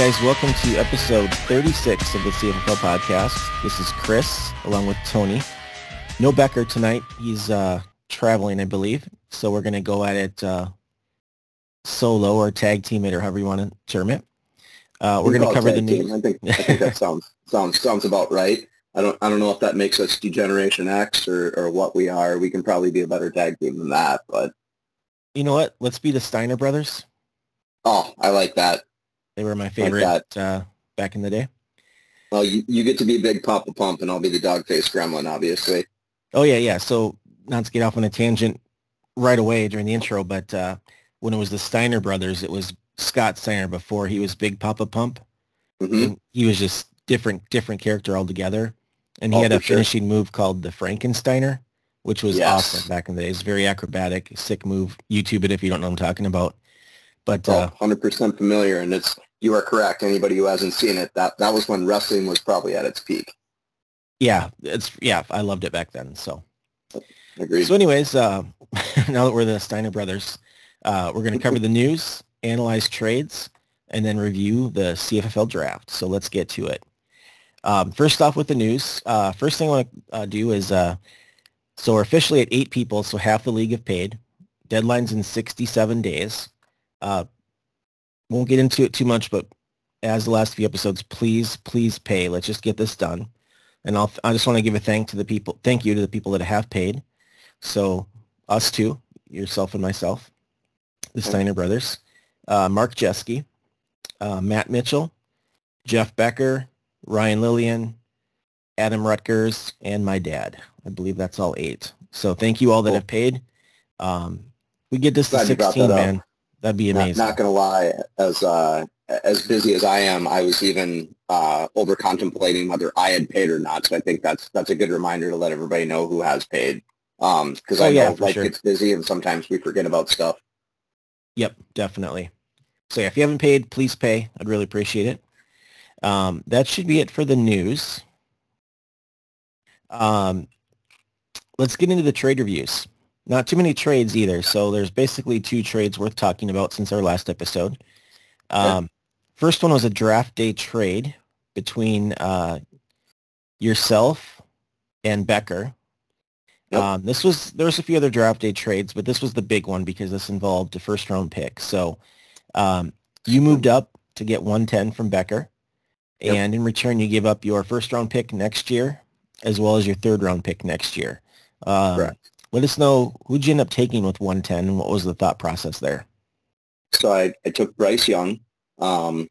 Guys, welcome to episode 36 of the CFFL podcast. This is Chris along with Tony. No Becker tonight. He's uh, traveling, I believe. So we're going to go at it uh, solo or tag team it or however you want to term it. Uh, we're going to cover the news. I think, I think that sounds sounds sounds about right. I don't I don't know if that makes us Degeneration X or, or what we are. We can probably be a better tag team than that, but You know what? Let's be the Steiner brothers. oh, I like that. They were my favorite uh, back in the day. Well, you, you get to be Big Papa Pump, and I'll be the dog face gremlin, obviously. Oh yeah, yeah. So not to get off on a tangent right away during the intro, but uh, when it was the Steiner brothers, it was Scott Steiner before he was Big Papa Pump. hmm He was just different, different character altogether. And he Oh, had a sure. finishing move called the Frankensteiner, which was Yes. awesome back in the days. Very acrobatic, sick move. YouTube it if you don't know what I'm talking about. But Oh, uh, 100% familiar, and it's you are correct. Anybody who hasn't seen it, that that was when wrestling was probably at its peak. yeah, it's yeah, I loved it back then. So Agreed. So anyways, uh, now that we're the Steiner brothers, uh, we're going to cover the news, analyze trades, and then review the CFFL draft. So let's get to it. Um, first off with the news, uh, first thing I want to uh, do is, uh, so we're officially at eight people, so half the league have paid. Deadline's in 67 days. Uh, won't get into it too much, but as the last few episodes, please, please pay. Let's just get this done. And I'll, I just want to give a thank to the people, thank you to the people that have paid. So us two, yourself and myself, the Steiner brothers, uh, Mark Jeske, uh, Matt Mitchell, Jeff Becker, Ryan Lillian, Adam Rutgers, and my dad. I believe that's all eight. So thank you all that Cool. have paid. Um, we get this to Glad brought 16, that up. That'd be Not, amazing. not gonna lie, as uh, as busy as I am, I was even uh, over contemplating whether I had paid or not. So I think that's that's a good reminder to let everybody know who has paid. Um, because Oh, I yeah, know life sure. gets busy and sometimes we forget about stuff. Yep, definitely. So yeah, if you haven't paid, please pay. I'd really appreciate it. Um, that should be it for the news. Um, let's get into the trade reviews. Not too many trades either, so there's basically two trades worth talking about since our last episode. Um, First one was a draft day trade between uh, yourself and Becker. Yep. Um, this was there was a few other draft day trades, but this was the big one because this involved a first round pick. So um, you moved up to get 110 from Becker, Yep. and in return you give up your first round pick next year as well as your third round pick next year. Um, Correct. Let us know who'd you end up taking with 110 and what was the thought process there. So I, I took Bryce Young. Um,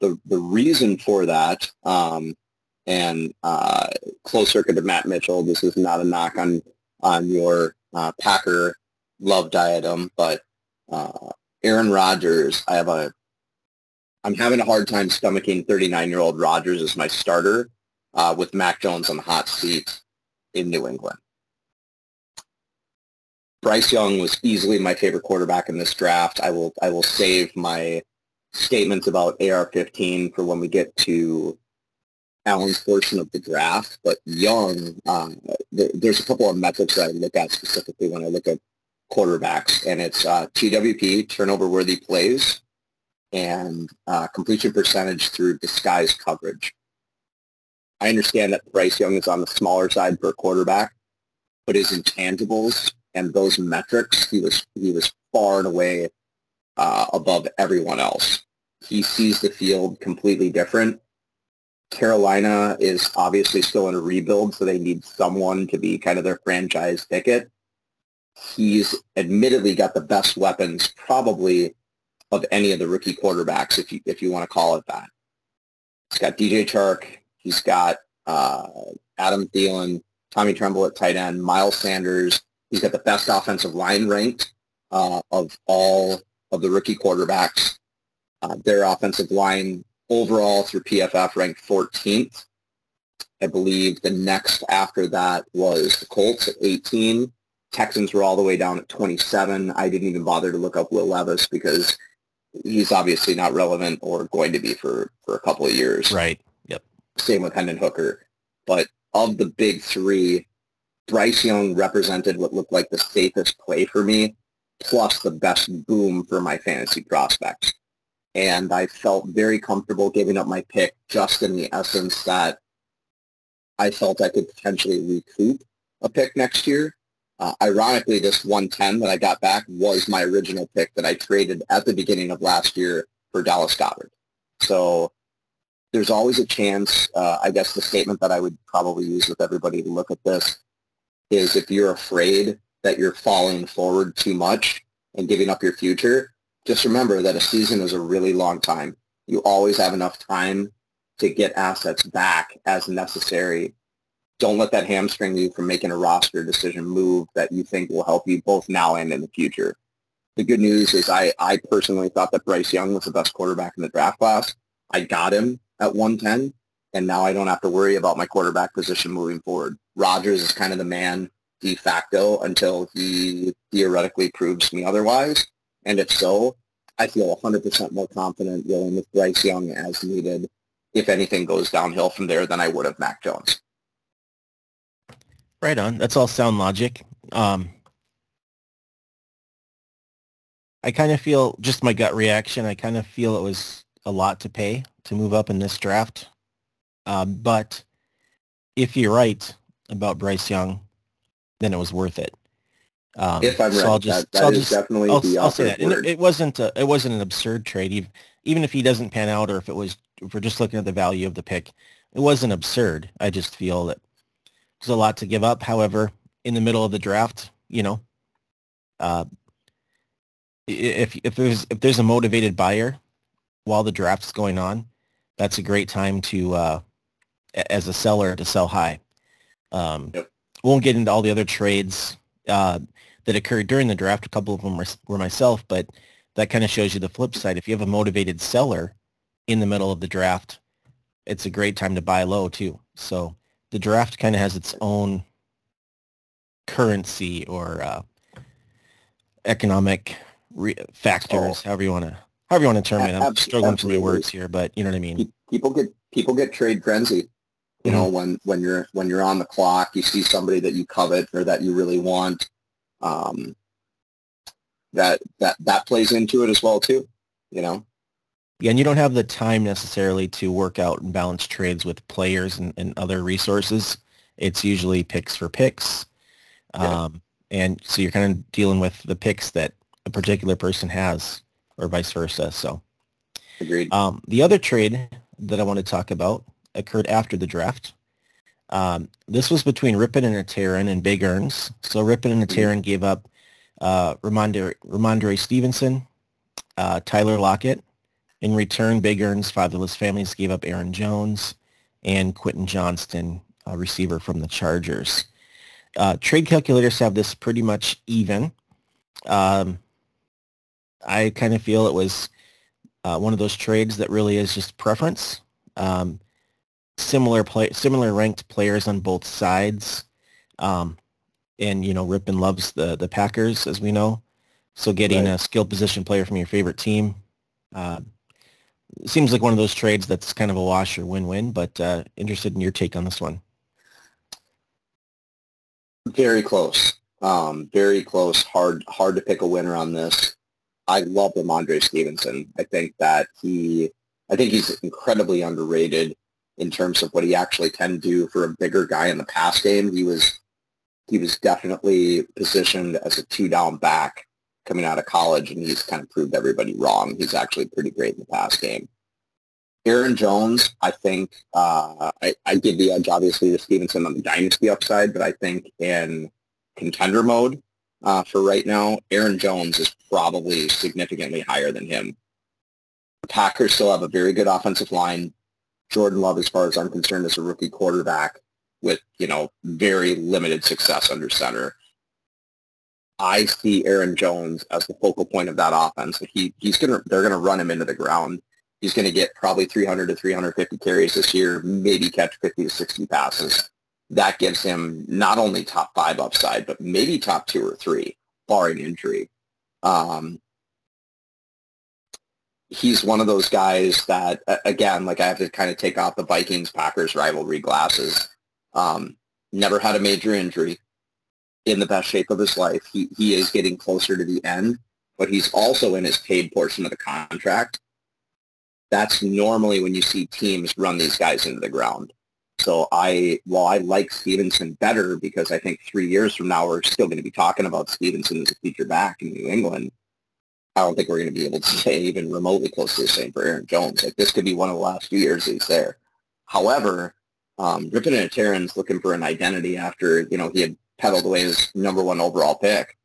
the the reason for that, um, and uh, close circuit to Matt Mitchell. This is not a knock on on your uh, Packer love diadem, but uh, Aaron Rodgers. I have a. I'm having a hard time stomaching 39 year old Rodgers as my starter, uh, with Mac Jones on the hot seat in New England. Bryce Young was easily my favorite quarterback in this draft. I will I will save my statements about AR-15 for when we get to Allen's portion of the draft. But Young, um, th- there's a couple of metrics that I look at specifically when I look at quarterbacks, and it's uh, TWP, turnover-worthy plays, and uh, completion percentage through disguised coverage. I understand that Bryce Young is on the smaller side for a quarterback, but his intangibles and those metrics, he was he was far and away uh, above everyone else. He sees the field completely different. Carolina is obviously still in a rebuild, so they need someone to be kind of their franchise ticket. He's admittedly got the best weapons probably of any of the rookie quarterbacks, if you if you want to call it that. He's got DJ Chark. He's got uh, Adam Thielen, Tommy Tremble at tight end, Miles Sanders. He's got the best offensive line ranked uh, of all of the rookie quarterbacks. Uh, their offensive line overall through PFF ranked 14th. I believe the next after that was the Colts at 18. Texans were all the way down at 27. I didn't even bother to look up Will Levis because he's obviously not relevant or going to be for, for a couple of years. Right. Yep. Same with Hendon Hooker. But of the big three, Bryce Young represented what looked like the safest play for me, plus the best boom for my fantasy prospects. and I felt very comfortable giving up my pick just in the essence that I felt I could potentially recoup a pick next year. Uh, ironically, this 110 that I got back was my original pick that I traded at the beginning of last year for Dallas Goedert. So there's always a chance, uh, I guess the statement that I would probably use with everybody to look at this is if you're afraid that you're falling forward too much and giving up your future, just remember that a season is a really long time. You always have enough time to get assets back as necessary. Don't let that hamstring you from making a roster decision move that you think will help you both now and in the future. The good news is I, I personally thought that Bryce Young was the best quarterback in the draft class. I got him at 110, and now I don't have to worry about my quarterback position moving forward. Rodgers is kind of the man de facto until he theoretically proves me otherwise. And if so, I feel 100% more confident going with Bryce Young as needed if anything goes downhill from there than I would have Mac Jones. Right on. That's all sound logic. Um, I kind of feel, just my gut reaction, I kind of feel it was a lot to pay to move up in this draft. Um, but if you're right about Bryce Young, then it was worth it. Um, if I'm so right, I'll just, that, that I'll just, definitely I'll, the I'll say that. It, it, wasn't a, it wasn't an absurd trade. Even, even if he doesn't pan out, or if it was, if we're just looking at the value of the pick, it wasn't absurd. I just feel that there's a lot to give up. However, in the middle of the draft, you know, uh, if if there's if there's a motivated buyer while the draft's going on, that's a great time to uh, as a seller to sell high. Um, yep. Won't get into all the other trades uh, that occurred during the draft. A couple of them were, were myself, but that kind of shows you the flip side. If you have a motivated seller in the middle of the draft, it's a great time to buy low too. So the draft kind of has its own currency or uh, economic re- factors, oh. however you want to however you want to term it. I'm Absolutely. struggling for the words here, but you know what I mean. People get people get trade frenzy. You mm-hmm. know, when when you're when you're on the clock, you see somebody that you covet or that you really want. Um, that that that plays into it as well too. You know. Yeah, and you don't have the time necessarily to work out and balance trades with players and, and other resources. It's usually picks for picks. Yeah. Um, and so you're kind of dealing with the picks that a particular person has or vice versa. So agreed. Um, the other trade that I want to talk about occurred after the draft. Um, this was between Rypien and Aterin and big earns. So Rypien and mm-hmm. gave up uh, Rhamondre, Rhamondre Stevenson, uh, Tyler Lockett. In return, Big Earns Fatherless Families gave up Aaron Jones and Quentin Johnston, a receiver from the Chargers. Uh, trade calculators have this pretty much even. Um, I kind of feel it was uh, one of those trades that really is just preference. Um, similar play, similar ranked players on both sides, um, and you know Rypien loves the the Packers as we know. So getting right. a skill position player from your favorite team uh, seems like one of those trades that's kind of a wash or win-win. But uh, interested in your take on this one. Very close. Um, very close. Hard hard to pick a winner on this. I love Rhamondre Stevenson. I think that he, I think he's incredibly underrated in terms of what he actually can do for a bigger guy in the pass game. He was, he was definitely positioned as a two down back coming out of college, and he's kind of proved everybody wrong. He's actually pretty great in the pass game. Aaron Jones, I think uh, I, I give the edge obviously to Stevenson on the dynasty upside, but I think in contender mode, uh, for right now, Aaron Jones is probably significantly higher than him. The Packers still have a very good offensive line. Jordan Love, as far as I'm concerned, is a rookie quarterback with, you know, very limited success under center. I see Aaron Jones as the focal point of that offense. He, he's gonna, they're gonna run him into the ground. He's gonna get probably 300 to 350 carries this year, maybe catch 50 to 60 passes that gives him not only top five upside, but maybe top two or three, barring injury. Um, he's one of those guys that, again, like I have to kind of take off the Vikings-Packers rivalry glasses. Um, never had a major injury, in the best shape of his life. He, he is getting closer to the end, but he's also in his paid portion of the contract. that's normally when you see teams run these guys into the ground. So I, while I like Stevenson better because I think three years from now we're still going to be talking about Stevenson as a feature back in New England. I don't think we're going to be able to say even remotely close to the same for Aaron Jones. Like this could be one of the last few years he's there. However, um, Rypien looking for an identity after you know he had peddled away his number one overall pick.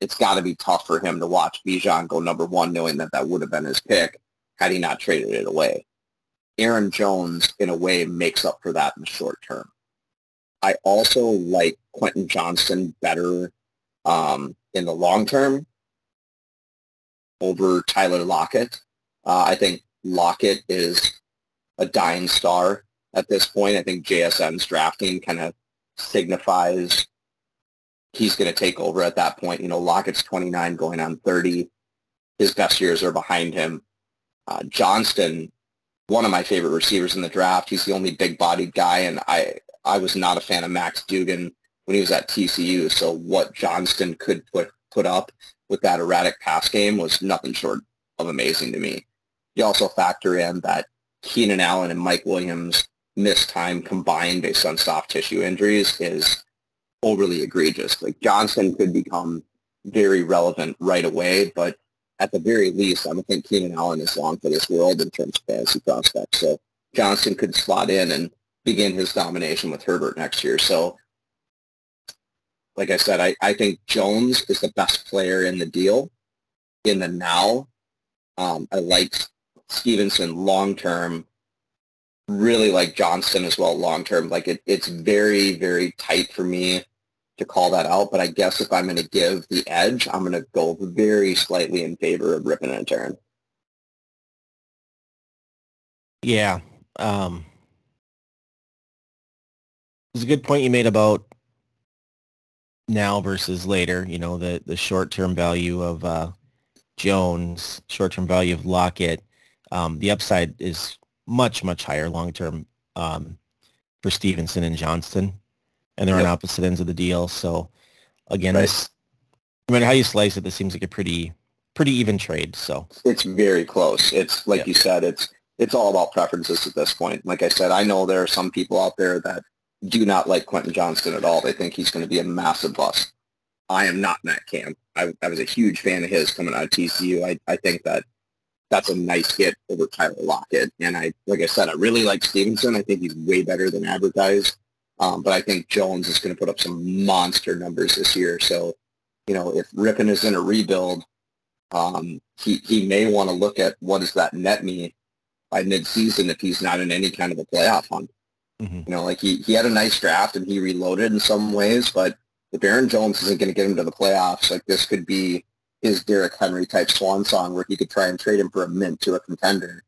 It's got to be tough for him to watch Bijan go number one, knowing that that would have been his pick had he not traded it away. Aaron Jones, in a way, makes up for that in the short term. I also like Quentin Johnston better um, in the long term over Tyler Lockett. Uh, I think Lockett is a dying star at this point. I think JSN's drafting kind of signifies he's going to take over at that point. You know, Lockett's 29 going on 30. His best years are behind him. Uh, Johnston one of my favorite receivers in the draft. He's the only big-bodied guy, and I I was not a fan of Max Duggan when he was at TCU. So what Johnston could put put up with that erratic pass game was nothing short of amazing to me. You also factor in that Keenan Allen and Mike Williams missed time combined based on soft tissue injuries is overly egregious. Like Johnston could become very relevant right away, but at the very least, I don't think Keenan Allen is long for this world in terms of fantasy prospects. So Johnston could slot in and begin his domination with Herbert next year. So, like I said, I, I think Jones is the best player in the deal in the now. Um, I like Stevenson long term. Really like Johnston as well long term. Like it, it's very very tight for me to call that out, but I guess if I'm going to give the edge, I'm going to go very slightly in favor of Rypien and Terran. Yeah. Um, it's a good point you made about now versus later, you know, the, the short-term value of uh, Jones, short-term value of Lockett. Um, the upside is much, much higher long-term um, for Stevenson and Johnston and they're yep. on opposite ends of the deal. So again, right. this no matter how you slice it, this seems like a pretty pretty even trade. So it's very close. It's like you said, it's it's all about preferences at this point. Like I said, I know there are some people out there that do not like Quentin Johnston at all. They think he's going to be a massive bust. I am not in that camp. I, I was a huge fan of his coming out of TCU. I, I think that that's a nice hit over Tyler Lockett. And I, like I said, I really like Stevenson. I think he's way better than advertised. Um, but I think Jones is going to put up some monster numbers this year. So, you know, if Rypien is in a rebuild, um, he, he may want to look at what does that net me by midseason if he's not in any kind of a playoff hunt. Mm-hmm. You know, like he, he had a nice draft and he reloaded in some ways, but if Aaron Jones isn't going to get him to the playoffs, like this could be his Derrick Henry type swan song where he could try and trade him for a mint to a contender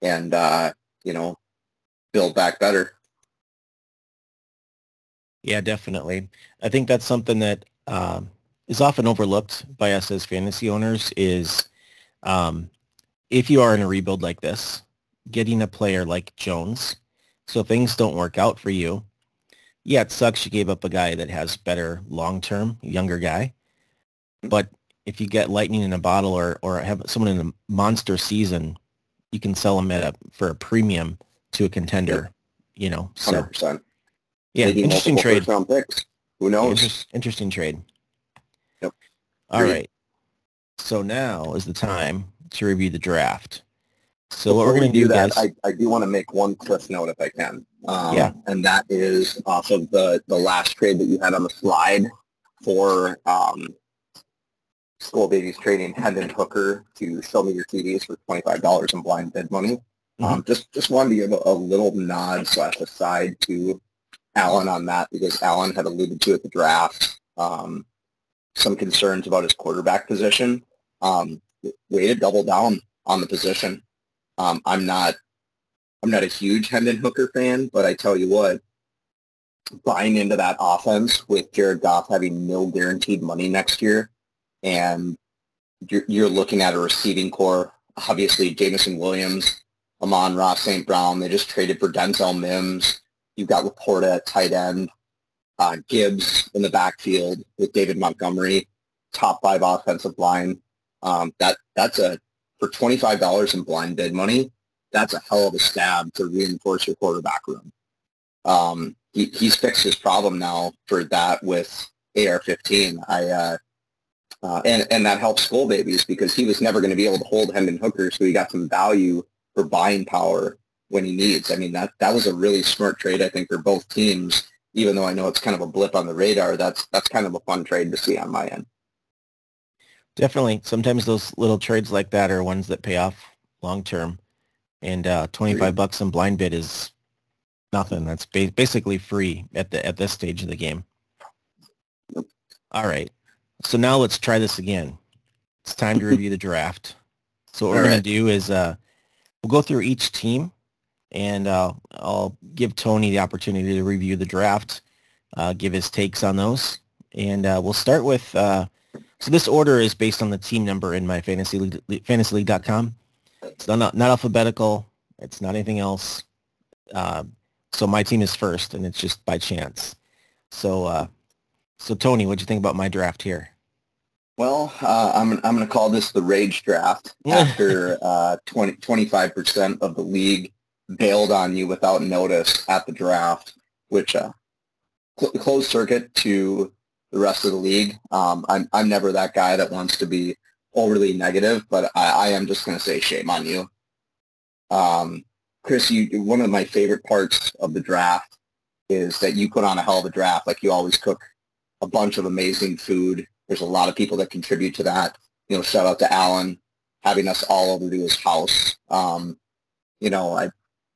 and, uh, you know, build back better. Yeah, definitely. I think that's something that um, is often overlooked by us as fantasy owners is um, if you are in a rebuild like this, getting a player like Jones. So things don't work out for you. Yeah, it sucks you gave up a guy that has better long-term, younger guy. But if you get lightning in a bottle or, or have someone in a monster season, you can sell them at a, for a premium to a contender, you know. So 100%. Yeah, Maybe interesting trade. Picks. Who knows? Inter- interesting trade. Yep. All Great. right. So now is the time to review the draft. So Before what we're going to do, that, guys, I, I do want to make one cliff note if I can. Um, yeah. And that is off of the, the last trade that you had on the slide for um, Skull Babies trading Hendon Hooker to sell Me Your TDs for $25 in blind bid money. Mm-hmm. Um, just just wanted to give a, a little nod slash aside to Alan on that because Alan had alluded to at the draft um, some concerns about his quarterback position. Um, way to double down on the position. Um, I'm not I'm not a huge Hendon Hooker fan, but I tell you what, buying into that offense with Jared Goff having no guaranteed money next year, and you're, you're looking at a receiving core. Obviously, Jameson Williams, Amon-Ra, St. Brown. They just traded for Denzel Mims. You've got Laporta at tight end, uh, Gibbs in the backfield with David Montgomery, top five offensive line. Um, that that's a for twenty five dollars in blind bid money. that's a hell of a stab to reinforce your quarterback room. Um, he, he's fixed his problem now for that with AR-15. I uh, uh, and and that helps Skull Babies because he was never going to be able to hold Hendon Hooker, so he got some value for buying power when he needs. I mean that that was a really smart trade, I think, for both teams. Even though I know it's kind of a blip on the radar, that's that's kind of a fun trade to see on my end. Definitely. Sometimes those little trades like that are ones that pay off long term. And uh, 25 bucks in blind bid is nothing. That's ba- basically free at the at this stage of the game. All right. So now let's try this again. It's time to review the draft. So what we're right. going to do is uh, we'll go through each team, and uh, I'll give Tony the opportunity to review the draft, uh, give his takes on those, and uh, we'll start with. Uh, so this order is based on the team number in my fantasy league, fantasyleague.com. It's not not alphabetical. It's not anything else. Uh, so my team is first, and it's just by chance. So so Tony, what'd you think about my draft here? Well, uh, I'm I'm going to call this the rage draft after uh, 20, 25% of the league bailed on you without notice at the draft, which uh, cl- closed circuit to the rest of the league. Um, I'm I'm never that guy that wants to be overly negative, but I, I am just going to say shame on you. Um, Chris, you one of my favorite parts of the draft is that you put on a hell of a draft. Like you always cook a bunch of amazing food. There's a lot of people that contribute to that. You know, shout out to Alan having us all over to his house. Um, you know, I,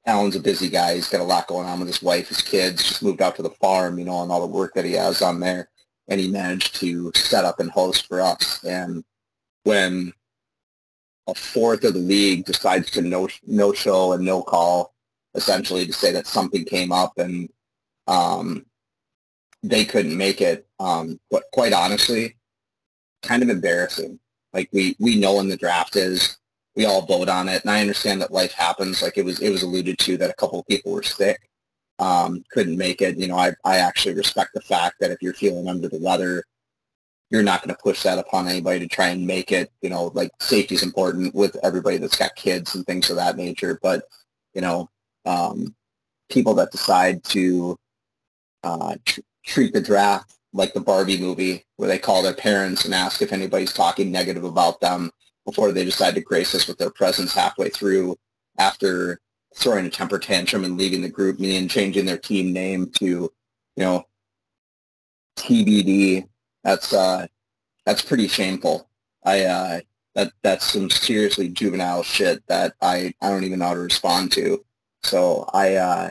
Alan's a busy guy. He's got a lot going on with his wife, his kids, just moved out to the farm, you know, and all the work that he has on there. And he managed to set up and host for us. And when a fourth of the league decides to no, no show and no call, essentially to say that something came up and um, they couldn't make it. Um, but quite honestly, kind of embarrassing. Like we we know when the draft is, we all vote on it, and I understand that life happens. Like it was it was alluded to that a couple of people were sick, um, couldn't make it. You know, I I actually respect the fact that if you're feeling under the weather, you're not going to push that upon anybody to try and make it. You know, like safety is important with everybody that's got kids and things of that nature. But you know, um, people that decide to uh, tr- treat the draft like the Barbie movie where they call their parents and ask if anybody's talking negative about them before they decide to grace us with their presence halfway through after throwing a temper tantrum and leaving the group and changing their team name to, you know, TBD. That's uh that's pretty shameful. I uh that that's some seriously juvenile shit that I I don't even know how to respond to. So I uh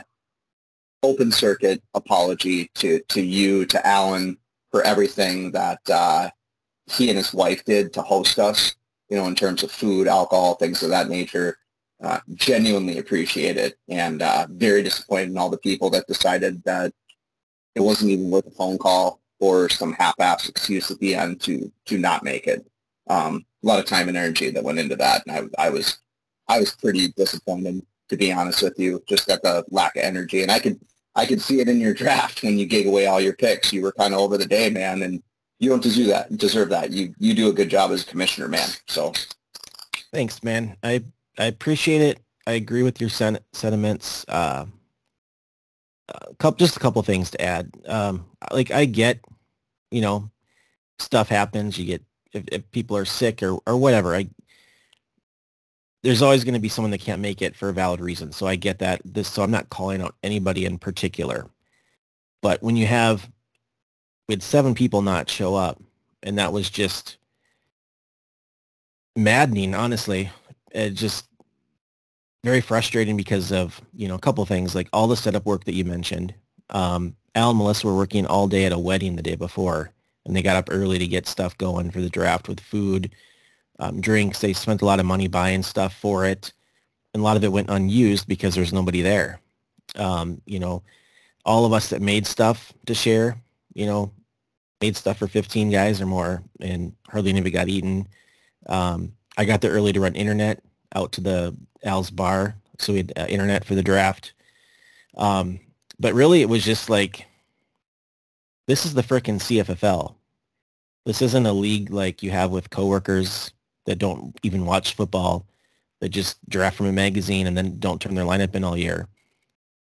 open circuit apology to, to you, to Alan, for everything that uh, he and his wife did to host us, you know, in terms of food, alcohol, things of that nature. Uh, genuinely appreciate it and uh, very disappointed in all the people that decided that it wasn't even worth a phone call or some half-ass excuse at the end to to not make it. Um, a lot of time and energy that went into that, and I, I was I was pretty disappointed to be honest with you, just at the lack of energy. And I could I could see it in your draft when you gave away all your picks. You were kind of over the day, man, and you don't deserve that. Deserve that. You you do a good job as commissioner, man. So, thanks, man. I I appreciate it. I agree with your sen- sentiments. Uh, a couple, just a couple things to add. Um, like I get, you know, stuff happens. You get if, if people are sick or or whatever. I there's always going to be someone that can't make it for a valid reason. So I get that. This, so I'm not calling out anybody in particular. But when you have, with seven people not show up, and that was just maddening, honestly. It just very frustrating because of, you know, a couple things, like all the setup work that you mentioned. Um, Al and Melissa were working all day at a wedding the day before, and they got up early to get stuff going for the draft with food um, drinks. They spent a lot of money buying stuff for it, and a lot of it went unused because there's nobody there. Um, you know, all of us that made stuff to share, you know, made stuff for 15 guys or more, and hardly any of it got eaten. Um, I got there early to run internet out to the Al's bar, so we had uh, internet for the draft. Um, but really, it was just like, this is the frickin' CFFL. This isn't a league like you have with coworkers that don't even watch football. that just draft from a magazine and then don't turn their lineup in all year.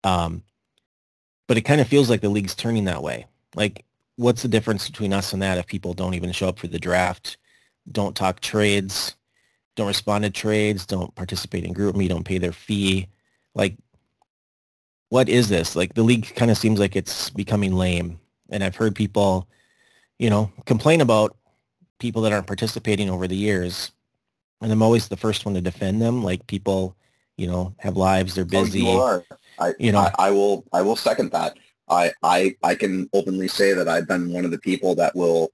Um, but it kind of feels like the league's turning that way. Like, what's the difference between us and that if people don't even show up for the draft, don't talk trades, don't respond to trades, don't participate in GroupMe, don't pay their fee? Like, what is this? Like, the league kind of seems like it's becoming lame. And I've heard people, you know, complain about people that aren't participating over the years. And I'm always the first one to defend them. Like, people, you know, have lives, they're busy. Oh, you are. I, you know, I, I will, I will second that. I, I, I can openly say that I've been one of the people that will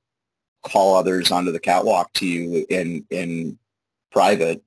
call others onto the catwalk to you in, in private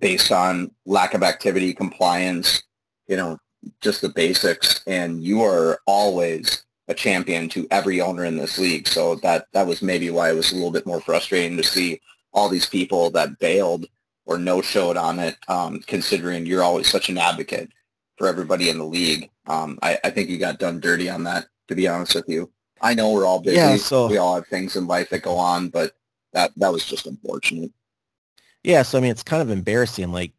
based on lack of activity, compliance, you know, just the basics. And you are always a champion to every owner in this league. So that, that was maybe why it was a little bit more frustrating to see all these people that bailed or no-showed on it, um, considering you're always such an advocate for everybody in the league. Um, I, I, think you got done dirty on that, to be honest with you. I know we're all busy. Yeah, so, we all have things in life that go on, but that that was just unfortunate. Yeah, so I mean, it's kind of embarrassing. Like,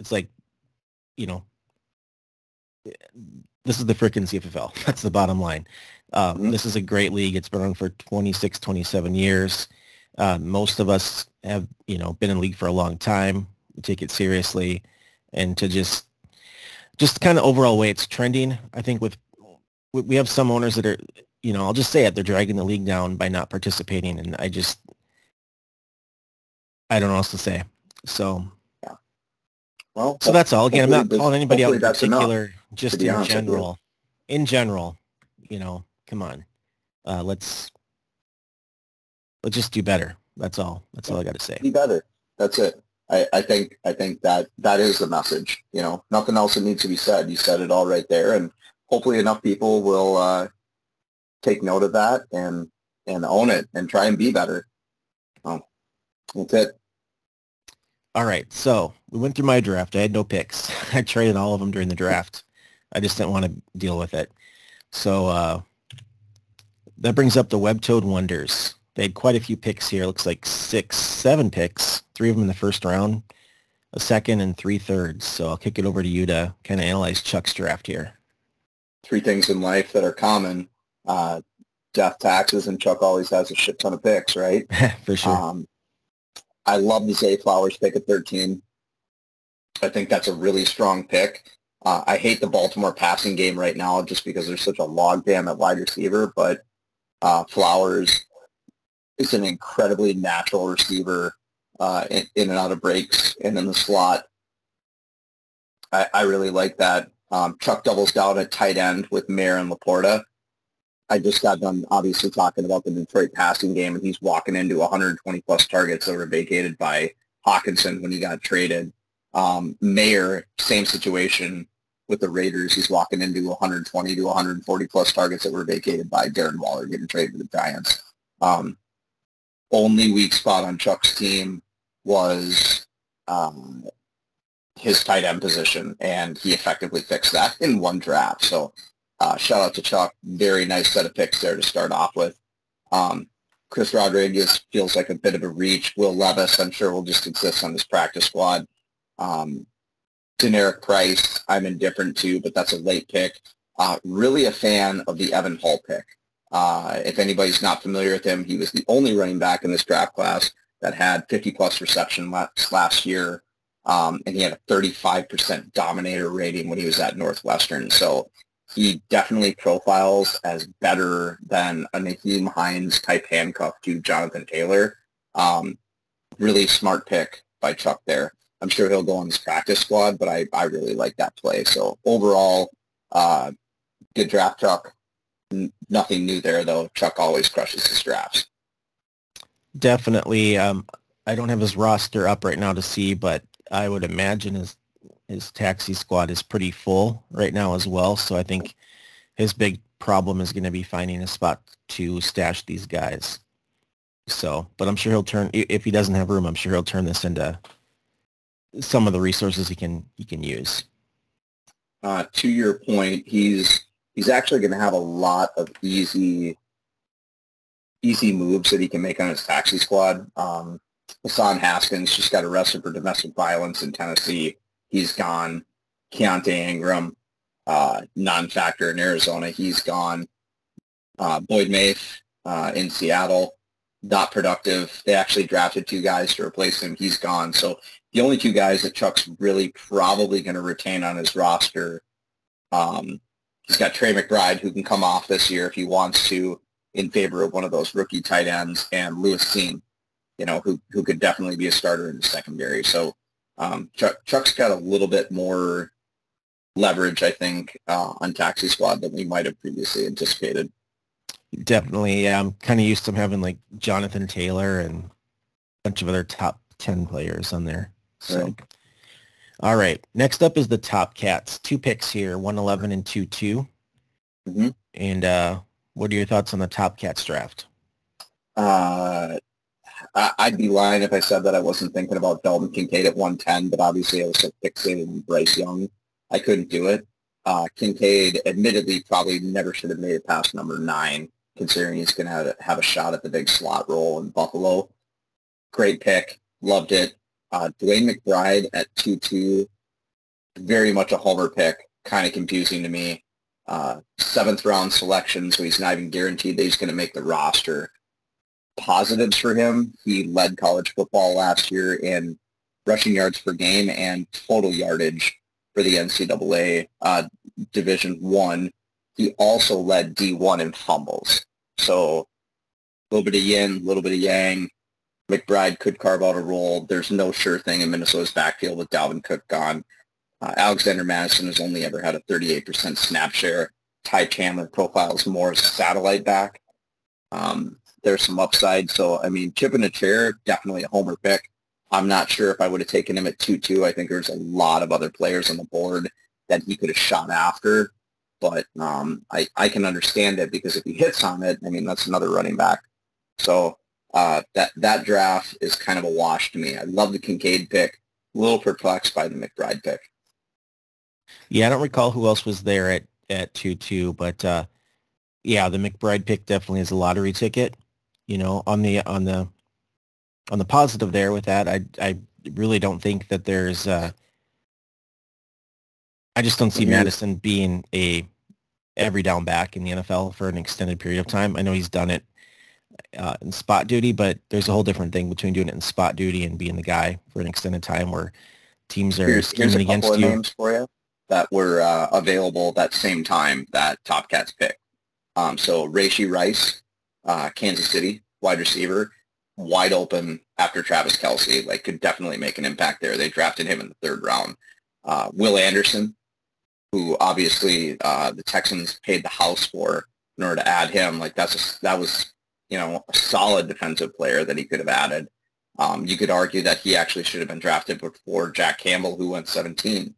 it's like, you know, this is the freaking CFFL. That's the bottom line. Um, mm-hmm. This is a great league. It's been on for 26, 27 years. Uh, most of us have, you know, been in league for a long time. We take it seriously, and to just just kind of overall way it's trending. I think with we have some owners that are, you know, I'll just say it, they're dragging the league down by not participating, and I just I don't know what else to say. So yeah. Well, so that's all. Again, I'm not calling anybody out in particular, just in general. In general, you know, come on, uh, let's let's just do better. That's all. That's all I got to say. Be better. That's it. I, I think I think that that is the message. You know, nothing else that needs to be said. You said it all right there, and hopefully enough people will uh, take note of that and and own it and try and be better. That's it. All right, so we went through my draft. I had no picks. I traded all of them during the draft. I just didn't want to deal with it. So uh, that brings up the Web-Toed Wonders. They had quite a few picks here. Looks like six, seven picks, three of them in the first round, a second, and three thirds. So I'll kick it over to you to kind of analyze Chuck's draft here. Three things in life that are common. Uh, death, taxes, and Chuck always has a shit ton of picks, right? For sure. Um, I love the Zay Flowers pick at 13. I think that's a really strong pick. Uh, I hate the Baltimore passing game right now just because there's such a logjam at wide receiver, but uh, Flowers is an incredibly natural receiver uh, in, in, and out of breaks and in the slot. I, I really like that. Um, Chuck doubles down at tight end with Mayer and LaPorta. I just got done obviously talking about the Detroit passing game, and he's walking into 120 plus targets that were vacated by Hockenson when he got traded. Um, Mayer, same situation with the Raiders. He's walking into 120 to 140 plus targets that were vacated by Darren Waller getting traded to the Giants. Um, only weak spot on Chuck's team was um, his tight end position, and he effectively fixed that in one draft. So uh, shout out to Chuck. Very nice set of picks there to start off with. Um, Chris Rodriguez feels like a bit of a reach. Will Levis, I'm sure, will just exist on this practice squad. Um, Price, I'm indifferent to, but that's a late pick. Uh, really a fan of the Evan Hull pick. Uh, if anybody's not familiar with him, he was the only running back in this draft class that had 50 plus reception last, last year, um, and he had a 35% dominator rating when he was at Northwestern. So he definitely profiles as better than a Nyheim Hines type handcuff to Jonathan Taylor. Um, really smart pick by Chuck there. I'm sure he'll go on his practice squad, but I, I really like that play. So overall, uh, good draft, Chuck. N- nothing new there, though. Chuck always crushes his drafts. Definitely. Um, I don't have his roster up right now to see, but I would imagine his his taxi squad is pretty full right now as well. So I think his big problem is going to be finding a spot to stash these guys. So, but I'm sure he'll turn if he doesn't have room. I'm sure he'll turn this into some of the resources he can he can use. Uh, to your point, he's he's actually going to have a lot of easy easy moves that he can make on his taxi squad. Um, Hassan Haskins just got arrested for domestic violence in Tennessee. He's gone. Keaontay Ingram, uh, non-factor in Arizona. He's gone. Uh, Boye Mafe uh, in Seattle, not productive. They actually drafted two guys to replace him. He's gone. So the only two guys that Chuck's really probably going to retain on his roster, um, he's got Trey McBride who can come off this year if he wants to in favor of one of those rookie tight ends, and Lewis Cine, you know, who who could definitely be a starter in the secondary. So um, Chuck, Chuck's got a little bit more leverage, I think, uh, on Taxi Squad than we might have previously anticipated. Definitely, yeah. I'm kind of used to having like Jonathan Taylor and a bunch of other top 10 players on there. So, right. all right. Next up is the Top Cats. Two picks here, 111 and 2-2. Mm-hmm. And uh, what are your thoughts on the Top Cats draft? Uh, I'd be lying if I said that I wasn't thinking about Dalton Kincaid at 110, but obviously I was so fixated on Bryce Young, I couldn't do it. Uh, Kincaid, admittedly, probably never should have made it past number nine, considering he's going to have, a shot at the big slot role in Buffalo. Great pick. Loved it. Uh, DeWayne McBride at 2-2, very much a homer pick. Kind of confusing to me. Uh, seventh round selection, so he's not even guaranteed that he's going to make the roster. Positives for him, he led college football last year in rushing yards per game and total yardage for the NCAA uh, Division One. He also led D1 in fumbles. So a little bit of yin, a little bit of yang. McBride could carve out a role. There's no sure thing in Minnesota's backfield with Dalvin Cook gone. Uh, Alexander Mattison has only ever had a 38% snap share. Ty Chandler profiles more as a satellite back. Um, there's some upside. So, I mean, chip in a chair, definitely a homer pick. I'm not sure if I would have taken him at 2-2. I think there's a lot of other players on the board that he could have shot after. But um, I, I can understand it because if he hits on it, I mean, that's another running back. So uh, that, that draft is kind of a wash to me. I love the Kincaid pick. A little perplexed by the McBride pick. Yeah, I don't recall who else was there at at two two, but uh, yeah, the McBride pick definitely is a lottery ticket. You know, on the on the on the positive there with that, I I really don't think that there's. Uh, I just don't see mm-hmm. Being a every down back in the NFL for an extended period of time. I know he's done it uh, in spot duty, but there's a whole different thing between doing it in spot duty and being the guy for an extended time where teams are here's, scheming here's against you. Names for you that were uh, available that same time that Top Cats picked. Um, so Rashee Rice, uh, Kansas City wide receiver, wide open after Travis Kelce. like could definitely make an impact there. They drafted him in the third round. Uh, Will Anderson, who obviously uh, the Texans paid the house for in order to add him. Like that's a, that was you know a solid defensive player that he could have added. Um, you could argue that he actually should have been drafted before Jack Campbell, who went 17.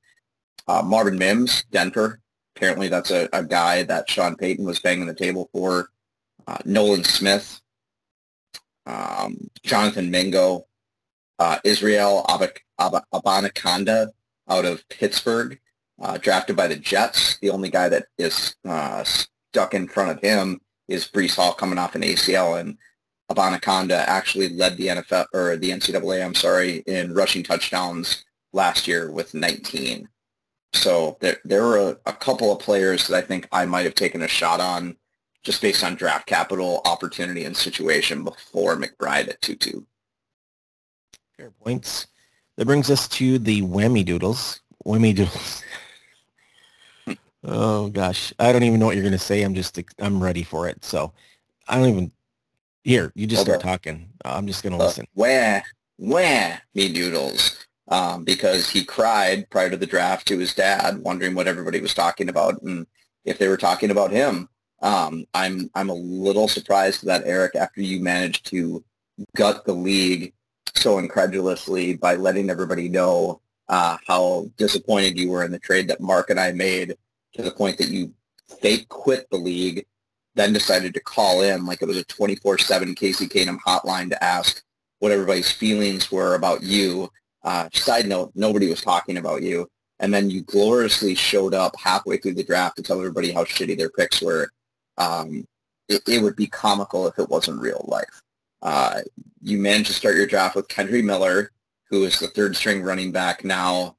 Uh, Marvin Mims, Denver. Apparently that's a, a, guy that Sean Payton was banging the table for. Uh, Nolan Smith, um, Jonathan Mingo, uh, Israel Ab- Ab- Abanikanda out of Pittsburgh, uh, drafted by the Jets. The only guy that is uh, stuck in front of him is Breece Hall coming off an ACL, and Abanikanda actually led the NFL or the NCAA, I'm sorry, in rushing touchdowns last year with 19. So there, there were a, a, couple of players that I think I might have taken a shot on just based on draft capital, opportunity, and situation before McBride at 2-2. Fair points. That brings us to the Whammy Doodles. Whammy Doodles. oh gosh, I don't even know what you're going to say. I'm just I'm ready for it. So I don't even. Here, you just okay. start talking. I'm just going to uh, listen. Where, where me doodles? um, because he cried prior to the draft to his dad, wondering what everybody was talking about and if they were talking about him. Um, I'm I'm a little surprised that Eric, after you managed to gut the league so incredulously by letting everybody know uh, how disappointed you were in the trade that Mark and I made to the point that you fake quit the league, then decided to call in like it was a 24-7 Casey Canum hotline to ask what everybody's feelings were about you uh, side note, nobody was talking about you. And then you gloriously showed up halfway through the draft to tell everybody how shitty their picks were. Um, it, it, would be comical if it wasn't real life. Uh, you managed to start your draft with Kendre Miller, who is the third string running back now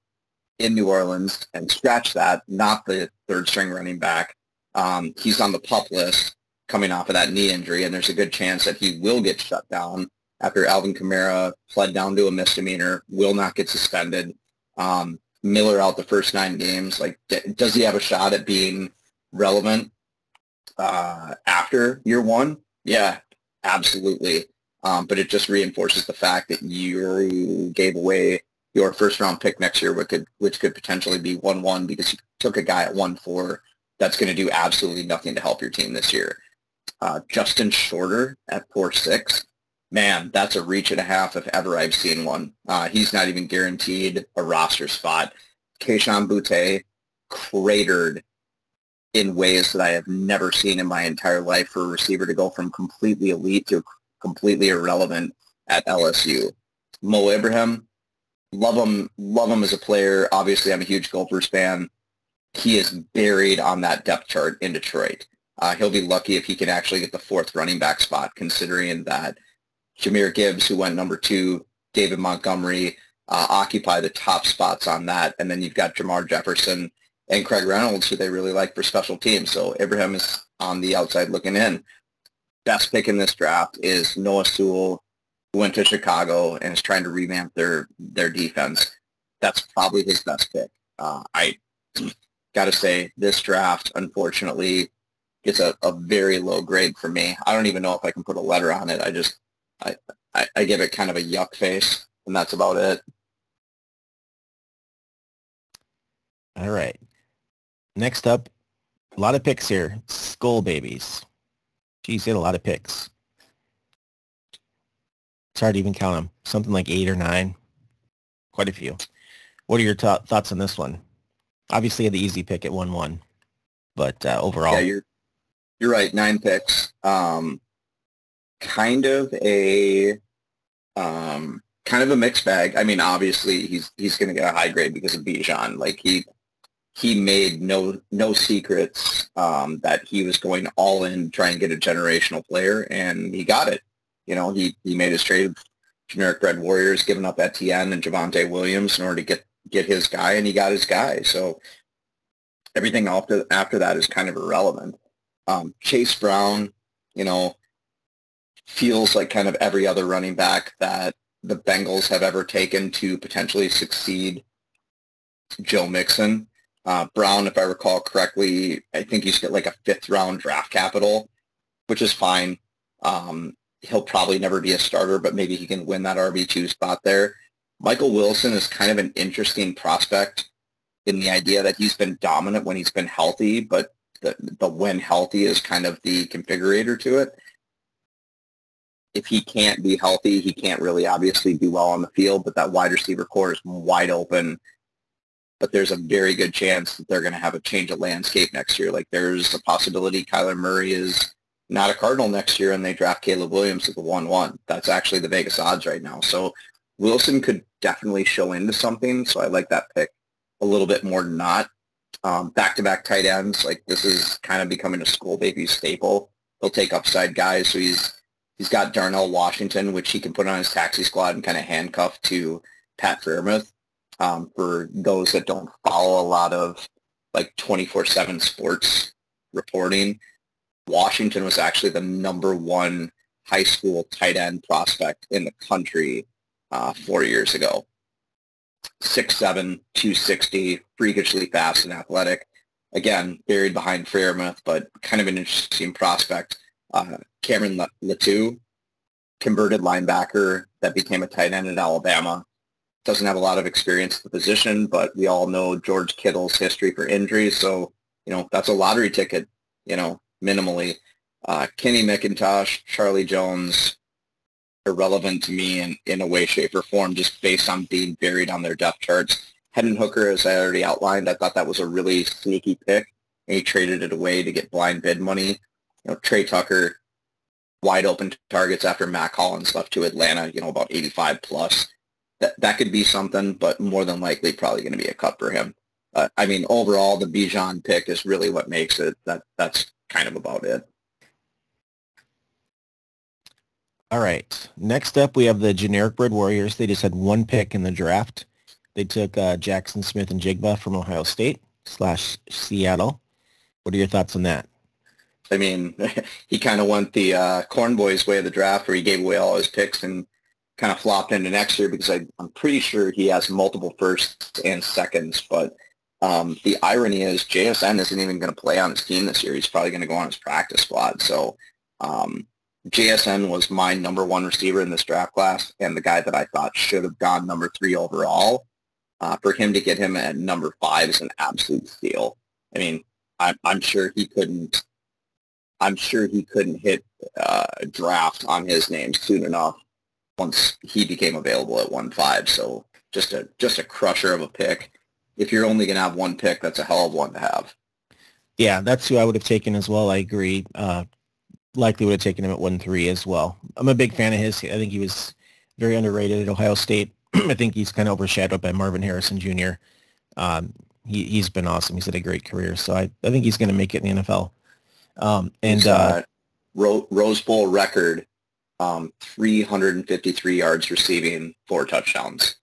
in New Orleans, and scratch that, not the third string running back. Um, he's on the pup list coming off of that knee injury, and there's a good chance that he will get shut down after Alvin Kamara pled down to a misdemeanor, will not get suspended. Um, Miller out the first nine games. Like, does he have a shot at being relevant uh, after year one? Yeah, absolutely. Um, but it just reinforces the fact that you gave away your first round pick next year, which could which could potentially be one one because you took a guy at one four that's going to do absolutely nothing to help your team this year. Uh, Justin Shorter at four six, man, that's a reach and a half if ever I've seen one. Uh, he's not even guaranteed a roster spot. Kayshon Boutte cratered in ways that I have never seen in my entire life for a receiver to go from completely elite to completely irrelevant at LSU. Mo Ibrahim, love him, love him as a player. Obviously, I'm a huge Gophers fan. He is buried on that depth chart in Detroit. Uh, he'll be lucky if he can actually get the fourth running back spot, considering that Jahmyr Gibbs, who went number two, David Montgomery uh, occupy the top spots on that. And then you've got Jermar Jefferson and Craig Reynolds, who they really like for special teams. So Abraham is on the outside looking in. Best pick in this draft is Noah Sewell, who went to Chicago and is trying to revamp their their defense. That's probably his best pick. Uh, I got to say, this draft, unfortunately, gets a, a very low grade for me. I don't even know if I can put a letter on it. I just I, I, I give it kind of a yuck face, and that's about it. All right. Next up, a lot of picks here. Skull babies. Geez, he had a lot of picks. It's hard to even count them. Something like eight or nine. Quite a few. What are your t- thoughts on this one? Obviously, the easy pick at one one, but uh, overall, yeah, you're you're right. Nine picks. Um, kind of a um, kind of a mixed bag. I mean, obviously he's he's going to get a high grade because of Bijan. Like he he made no no secrets um, that he was going all in to try and get a generational player, and he got it. You know, he he made his trade of generic Red warriors, giving up Etienne and Javonte Williams in order to get get his guy, and he got his guy. So everything after after that is kind of irrelevant. Um, Chase Brown, you know, feels like kind of every other running back that the Bengals have ever taken to potentially succeed Joe Mixon. Uh, Brown, if I recall correctly, I think he's got like a fifth round draft capital, which is fine. Um, he'll probably never be a starter, but maybe he can win that RB2 spot there. Michael Wilson is kind of an interesting prospect in the idea that he's been dominant when he's been healthy, but the, the when healthy is kind of the configurator to it if he can't be healthy, he can't really obviously do well on the field, but that wide receiver core is wide open. But there's a very good chance that they're going to have a change of landscape next year. Like there's a possibility Kyler Murray is not a Cardinal next year and they draft Caleb Williams at the 1-1. That's actually the Vegas odds right now. So Wilson could definitely show into something. So I like that pick a little bit more than not. Um, back-to-back tight ends, like this is kind of becoming a school baby staple. He'll take upside guys. So he's He's got Darnell Washington, which he can put on his taxi squad and kind of handcuff to Pat Freiermuth. Um, for those that don't follow a lot of like 24-7 sports reporting, Washington was actually the number one high school tight end prospect in the country uh, four years ago. 6'7", 260, freakishly fast and athletic. Again, buried behind Freiermuth, but kind of an interesting prospect uh, Cameron Latu, converted linebacker that became a tight end at Alabama. Doesn't have a lot of experience at the position, but we all know George Kittle's history for injuries. So, you know, that's a lottery ticket, you know, minimally. Uh, Kenny McIntosh, Charlie Jones, irrelevant to me in, in a way, shape, or form, just based on being buried on their depth charts. Hendon Hooker, as I already outlined, I thought that was a really sneaky pick. And he traded it away to get blind bid money you know, Tre Tucker, wide open targets after Mack Hollins left to Atlanta, you know, about 85 plus. That, that could be something, but more than likely probably going to be a cut for him. Uh, I mean, overall, the Bijan pick is really what makes it. That That's kind of about it. All right. Next up, we have the generic bred Warriors. They just had one pick in the draft. They took uh, Jaxon Smith-Njigba from Ohio State slash Seattle. What are your thoughts on that? I mean, he kind of went the uh, Corn Boys way of the draft, where he gave away all his picks and kind of flopped into next year because I, am pretty sure he has multiple firsts and seconds. But um, the irony is JSN isn't even going to play on his team this year. He's probably going to go on his practice squad. So um, JSN was my number one receiver in this draft class and the guy that I thought should have gone number three overall. Uh, for him to get him at number five is an absolute steal. I mean, I'm, I'm sure he couldn't. I'm sure he couldn't hit uh, draft on his name soon enough once he became available at one five. So just a just a crusher of a pick. If you're only going to have one pick, that's a hell of one to have. Yeah, that's who I would have taken as well. I agree. Uh, likely would have taken him at one three as well. I'm a big fan of his. I think he was very underrated at Ohio State. I think he's kind of overshadowed by Marvin Harrison Jr. Um, he he's been awesome. He's had a great career, so I, I think he's going to make it in the NFL. Um, and uh, Rose Bowl record, um, 353 yards receiving, four touchdowns.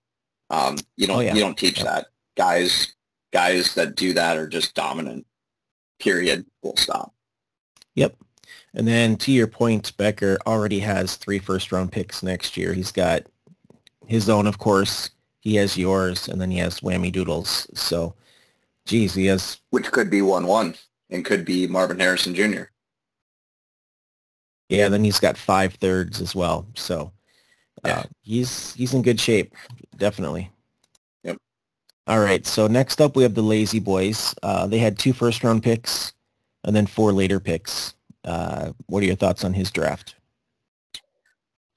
Um, you don't oh, yeah. you don't teach that. Guys guys that do that are just dominant. Period. Full stop. Yep. And then to your point, Becker already has three first round picks next year. He's got his own, of course. He has yours, and then he has Whammy Doodles. So, geez, he has which could be one one and could be Marvin Harrison Jr. Yeah, then he's got five thirds as well. So, uh, yeah. he's he's in good shape, definitely. Yep. All right. So next up, we have the Lazy Boys. Uh, they had two first round picks, and then four later picks. Uh, what are your thoughts on his draft?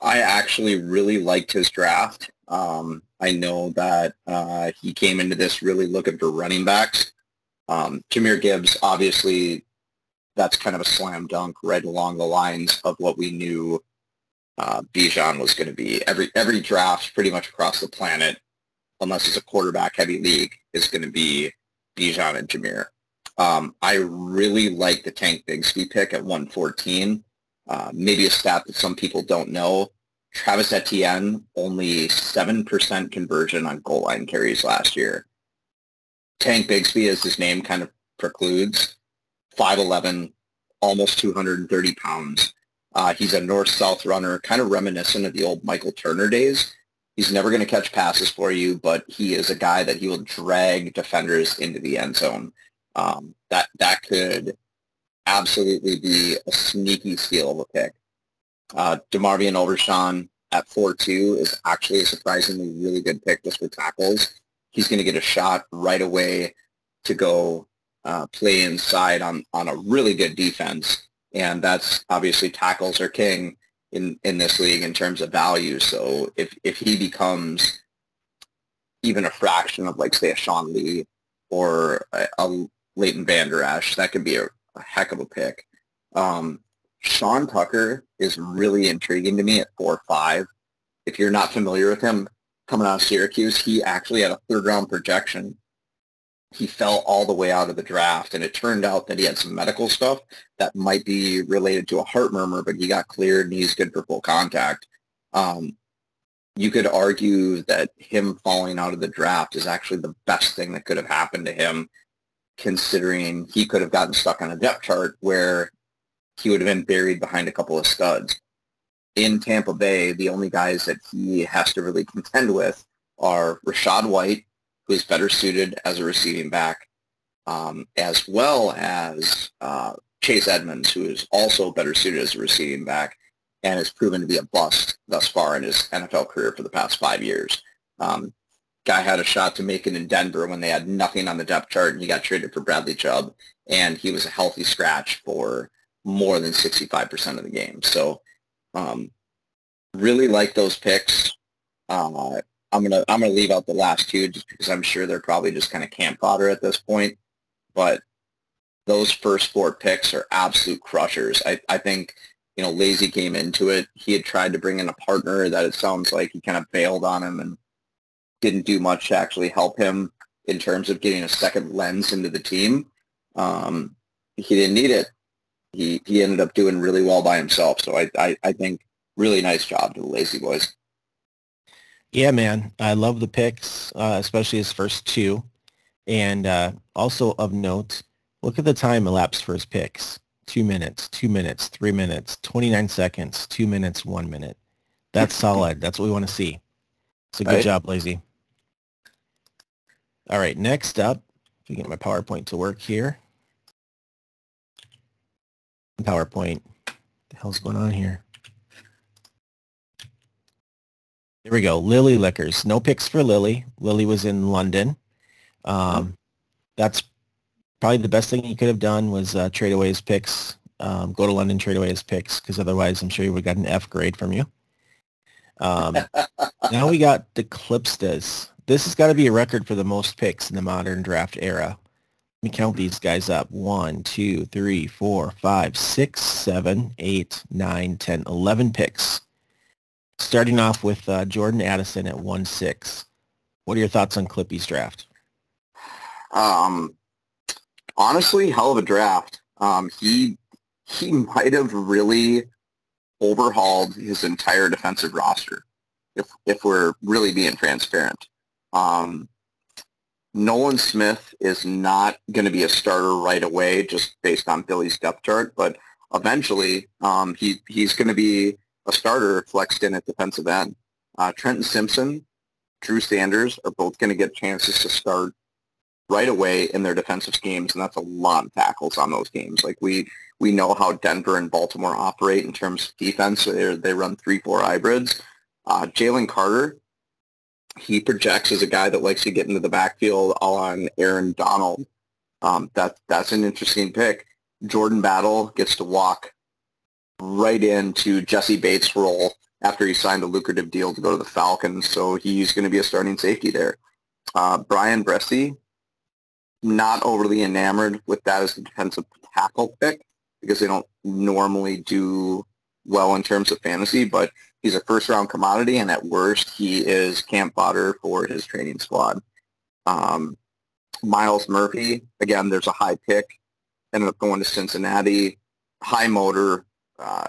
I actually really liked his draft. Um, I know that uh, he came into this really looking for running backs. Um, Jahmyr Gibbs, obviously, that's kind of a slam dunk right along the lines of what we knew uh, Bijan was going to be. Every every draft, pretty much across the planet, unless it's a quarterback-heavy league, is going to be Bijan and Jahmyr. Um, I really like the Tank Bigsby pick at 114. Uh, maybe a stat that some people don't know. Travis Etienne, only 7% conversion on goal line carries last year. Tank Bigsby, as his name kind of precludes, 5'11", almost 230 pounds. Uh, he's a north-south runner, kind of reminiscent of the old Michael Turner days. He's never going to catch passes for you, but he is a guy that he will drag defenders into the end zone. Um, that that could absolutely be a sneaky steal of a pick. Uh, DeMarvion Overshown at 4-2 is actually a surprisingly really good pick just for tackles. He's going to get a shot right away to go uh, play inside on, on a really good defense. And that's obviously tackles are king in, in this league in terms of value. So if, if he becomes even a fraction of like say a Sean Lee or a, a Leighton Vander Esch. That could be a, a heck of a pick. Um, Sean Tucker is really intriguing to me at 4-5. If you're not familiar with him, coming out of Syracuse, he actually had a third-round projection. He fell all the way out of the draft, and it turned out that he had some medical stuff that might be related to a heart murmur, but he got cleared and he's good for full contact. Um, you could argue that him falling out of the draft is actually the best thing that could have happened to him considering he could have gotten stuck on a depth chart where he would have been buried behind a couple of studs. In Tampa Bay, the only guys that he has to really contend with are Rachaad White, who is better suited as a receiving back, um, as well as uh, Chase Edmonds, who is also better suited as a receiving back and has proven to be a bust thus far in his NFL career for the past five years. Um, guy had a shot to make it in Denver when they had nothing on the depth chart, and he got traded for Bradley Chubb, and he was a healthy scratch for more than 65% of the game. So um, really like those picks. Uh, I'm gonna I'm gonna leave out the last two just because I'm sure they're probably just kind of camp fodder at this point. But those first four picks are absolute crushers. I, I think you know Lazy came into it. He had tried to bring in a partner that it sounds like he kind of bailed on him and didn't do much to actually help him in terms of getting a second lens into the team. Um, he didn't need it. He he ended up doing really well by himself. So I, I, I think really nice job to the Lazy Boys. Yeah, man. I love the picks, uh, especially his first two. And uh, also of note, look at the time elapsed for his picks. Two minutes, two minutes, three minutes, 29 seconds, two minutes, one minute. That's solid. That's what we want to see. So good right. job, Lazy. All right, next up, if we get my PowerPoint to work here. PowerPoint. What the hell's going on here? There we go. Lily Liquors. No picks for Lily. Lily was in London. Um, that's probably the best thing he could have done was uh, trade away his picks. Um, go to London, trade away his picks, because otherwise I'm sure he would have got an F grade from you. Um, now we got the Clipstas. This has got to be a record for the most picks in the modern draft era. Let me count these guys up. One, two, three, four, five, six, seven, eight, nine, ten, eleven picks starting off with uh, Jordan Addison at 1-6. What are your thoughts on Clippy's draft? Um, honestly, hell of a draft. Um, he he might have really overhauled his entire defensive roster if if we're really being transparent. Um, Nolan Smith is not going to be a starter right away just based on Billy's depth chart, but eventually um, he he's going to be a starter flexed in at defensive end. Uh, Trenton Simpson, Drew Sanders are both going to get chances to start right away in their defensive schemes, and that's a lot of tackles on those games. Like we we know how Denver and Baltimore operate in terms of defense. They they run three four hybrids. Uh, Jalen Carter, he projects as a guy that likes to get into the backfield on Aaron Donald. Um, that that's an interesting pick. Jordan Battle gets to walk right into Jessie Bates' role after he signed a lucrative deal to go to the Falcons. So he's going to be a starting safety there. Uh, Bryan Bresee, not overly enamored with that as a defensive tackle pick because they don't normally do well in terms of fantasy, but he's a first-round commodity, and at worst, he is camp fodder for his training squad. Um, Myles Murphy, again, there's a high pick, ended up going to Cincinnati, high motor, uh,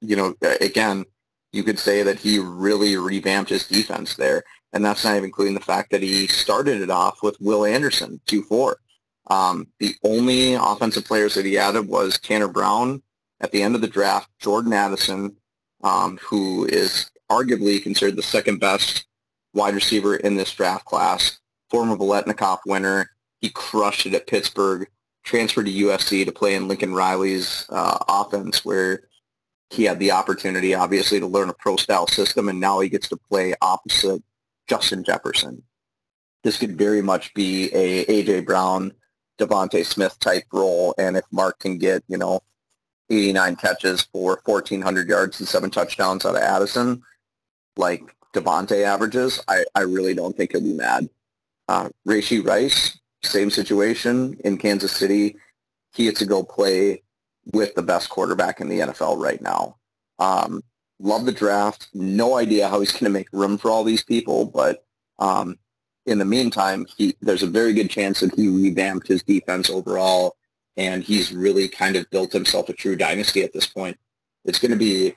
you know, again, you could say that he really revamped his defense there. And that's not even including the fact that he started it off with Will Anderson, 2-4. Um, the only offensive players that he added was Tanner Brown at the end of the draft, Jordan Addison, um, who is arguably considered the second best wide receiver in this draft class, former Biletnikoff winner. He crushed it at Pittsburgh, transferred to USC to play in Lincoln Riley's uh, offense where he had the opportunity, obviously, to learn a pro-style system, and now he gets to play opposite Justin Jefferson. This could very much be a A.J. Brown, DeVonta Smith type role, and if Mark can get, you know, 89 catches for 1,400 yards and seven touchdowns out of Addison, like DeVonta averages, I, I really don't think he'll be mad. Uh, Rice, same situation in Kansas City. He gets to go play with the best quarterback in the NFL right now. Um, love the draft. No idea how he's going to make room for all these people, but um, in the meantime, he, there's a very good chance that he revamped his defense overall, and he's really kind of built himself a true dynasty at this point. It's going to be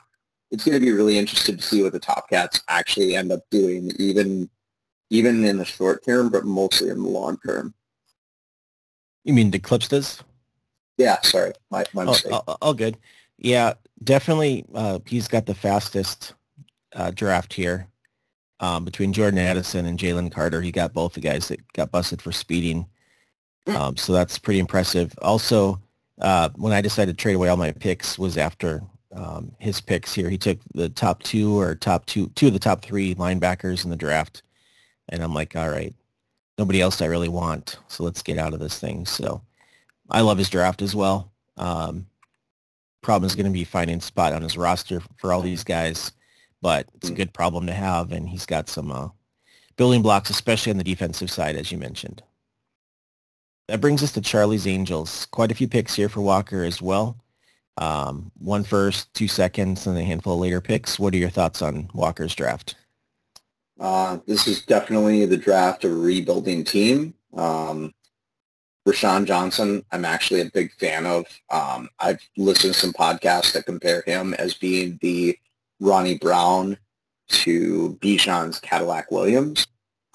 it's going to be really interesting to see what the Top Cats actually end up doing, even even in the short term, but mostly in the long term. You mean the Clipstas? Yeah, sorry, my, my oh, mistake. All, all, all, good. Yeah, definitely. Uh, he's got the fastest uh, draft here um, between Jordan Addison and Jalen Carter. He got both the guys that got busted for speeding. Um, so that's pretty impressive. Also, uh, when I decided to trade away all my picks was after um, his picks here. He took the top two or top two, two of the top three linebackers in the draft. And I'm like, all right, nobody else I really want. So let's get out of this thing. So I love his draft as well. Um, problem is going to be finding spot on his roster for all these guys, but it's a good problem to have, and he's got some uh, building blocks, especially on the defensive side, as you mentioned. That brings us to Charlie's Angels. Quite a few picks here for Walker as well. Um, one first, two seconds, and a handful of later picks. What are your thoughts on Walker's draft? Uh, this is definitely the draft of a rebuilding team. Um, Roschon Johnson, I'm actually a big fan of. Um, I've listened to some podcasts that compare him as being the Ronnie Brown to Bijan's Cadillac Williams.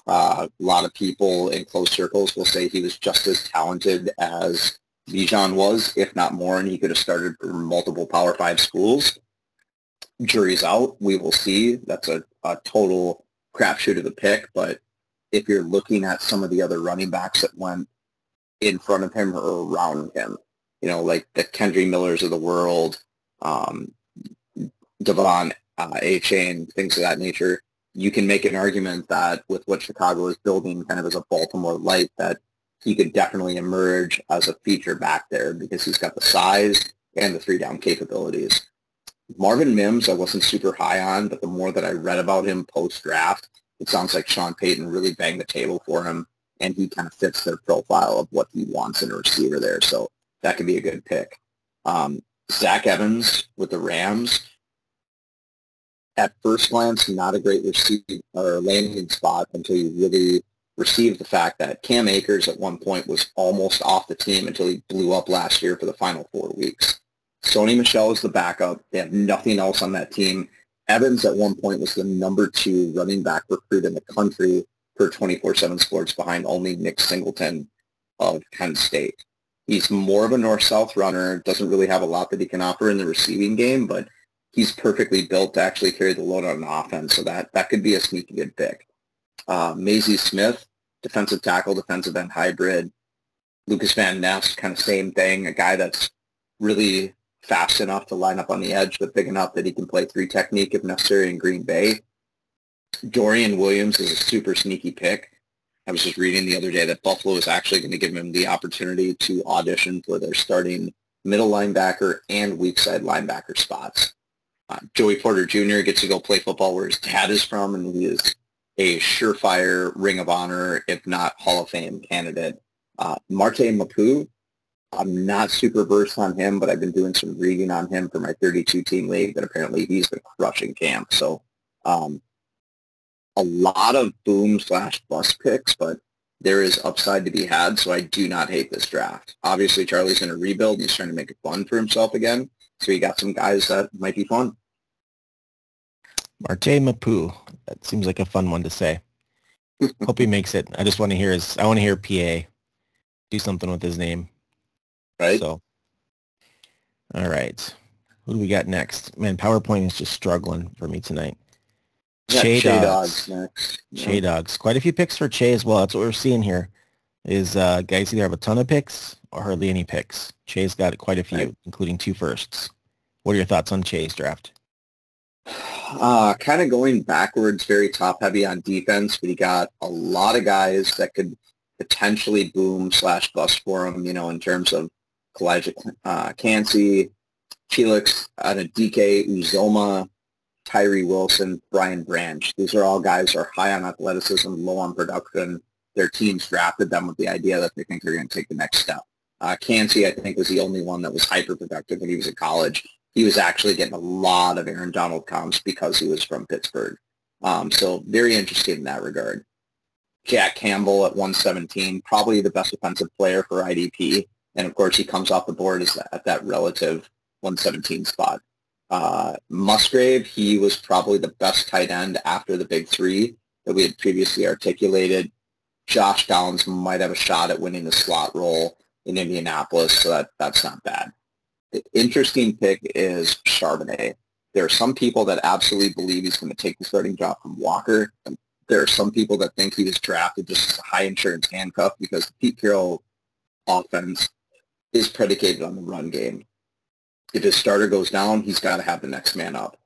Uh, a lot of people in close circles will say he was just as talented as Bijan was, if not more, and he could have started multiple Power Five schools. Jury's out. We will see. That's a, a total crapshoot of the pick, but if you're looking at some of the other running backs that went in front of him or around him, you know, like the Kendre Millers of the world, um, De'Von uh, Achane, things of that nature, you can make an argument that with what Chicago is building kind of as a Baltimore light, that he could definitely emerge as a feature back there because he's got the size and the three down capabilities. Marvin Mims, I wasn't super high on, but the more that I read about him post-draft, it sounds like Sean Payton really banged the table for him, and he kind of fits their profile of what he wants in a receiver there. So that could be a good pick. Um, Zach Evans with the Rams, at first glance, not a great receive or landing spot until you really receive the fact that Cam Akers at one point was almost off the team until he blew up last year for the final four weeks. Sony Michel is the backup. They have nothing else on that team. Evans at one point was the number two running back recruit in the country for 24-7 sports behind only Nick Singleton of Penn State. He's more of a north-south runner, doesn't really have a lot that he can offer in the receiving game, but he's perfectly built to actually carry the load on offense, so that, that could be a sneaky good pick. Uh, Mazi Smith, defensive tackle, defensive end hybrid. Lucas Van Ness, kind of same thing, a guy that's really fast enough to line up on the edge, but big enough that he can play three technique if necessary in Green Bay. Dorian Williams is a super sneaky pick. I was just reading the other day that Buffalo is actually going to give him the opportunity to audition for their starting middle linebacker and weak side linebacker spots. Uh, Joey Porter Jr. gets to go play football where his dad is from, and he is a surefire Ring of Honor, if not Hall of Fame candidate. Uh, Marte Mapu, I'm not super versed on him, but I've been doing some reading on him for my 32 team league, and apparently he's been crushing camp. So um, a lot of boom slash bust picks, but there is upside to be had, so I do not hate this draft. Obviously, Charlie's in a rebuild, and he's trying to make it fun for himself again. So he got some guys that might be fun. Marte Mapu. That seems like a fun one to say. Hope he makes it. I just want to hear his. I want to hear PA do something with his name. Right. So, all right. Who do we got next? Man, PowerPoint is just struggling for me tonight. Che Dogs. Next. Che Dogs. Quite a few picks for Che as well. That's what we're seeing here. Is uh, guys either have a ton of picks or hardly any picks. Che's got quite a few, right. including two firsts. What are your thoughts on Che's draft? Uh, kind of going backwards, very top heavy on defense, but he got a lot of guys that could potentially boom slash bust for him, you know, in terms of Calijah uh, Kancey, Felix DK Uzomah, Tyree Wilson, Brian Branch. These are all guys who are high on athleticism, low on production. Their teams drafted them with the idea that they think they're going to take the next step. Uh, Kancey, I think, was the only one that was hyper productive when he was in college he was actually getting a lot of Aaron Donald comps because he was from Pittsburgh. Um, so very interested in that regard. Jack Campbell at 117, probably the best defensive player for IDP. And of course, he comes off the board as at that relative 117 spot. Uh, Musgrave, he was probably the best tight end after the big three that we had previously articulated. Josh Downs might have a shot at winning the slot role in Indianapolis, so that, that's not bad. The interesting pick is Charbonnet. There are some people that absolutely believe he's going to take the starting job from Walker. There are some people that think he was drafted just as a high insurance handcuff because the Pete Carroll offense is predicated on the run game. If his starter goes down, he's got to have the next man up.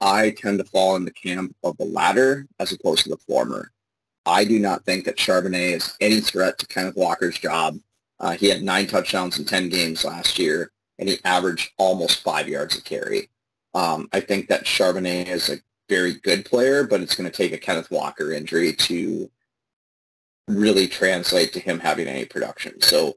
I tend to fall in the camp of the latter as opposed to the former. I do not think that Charbonnet is any threat to Kenneth Walker's job. Uh, he had nine touchdowns in 10 games last year and he averaged almost five yards a carry. Um, I think that Charbonnet is a very good player, but it's going to take a Kenneth Walker injury to really translate to him having any production. So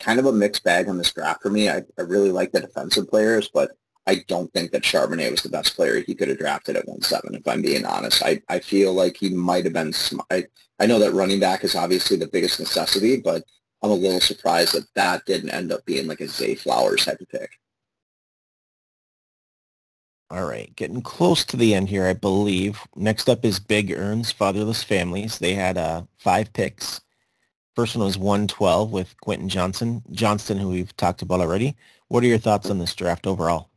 kind of a mixed bag on this draft for me. I, I really like the defensive players, but I don't think that Charbonnet was the best player he could have drafted at 1-7, if I'm being honest. I, I feel like he might have been I, I know that running back is obviously the biggest necessity, but I'm a little surprised that that didn't end up being like a Zay Flowers type of pick. All right, getting close to the end here, I believe. Next up is Big Earns Fatherless Families. They had uh, five picks. First one was 112 with Quentin Johnson, Johnston, who we've talked about already. What are your thoughts on this draft overall?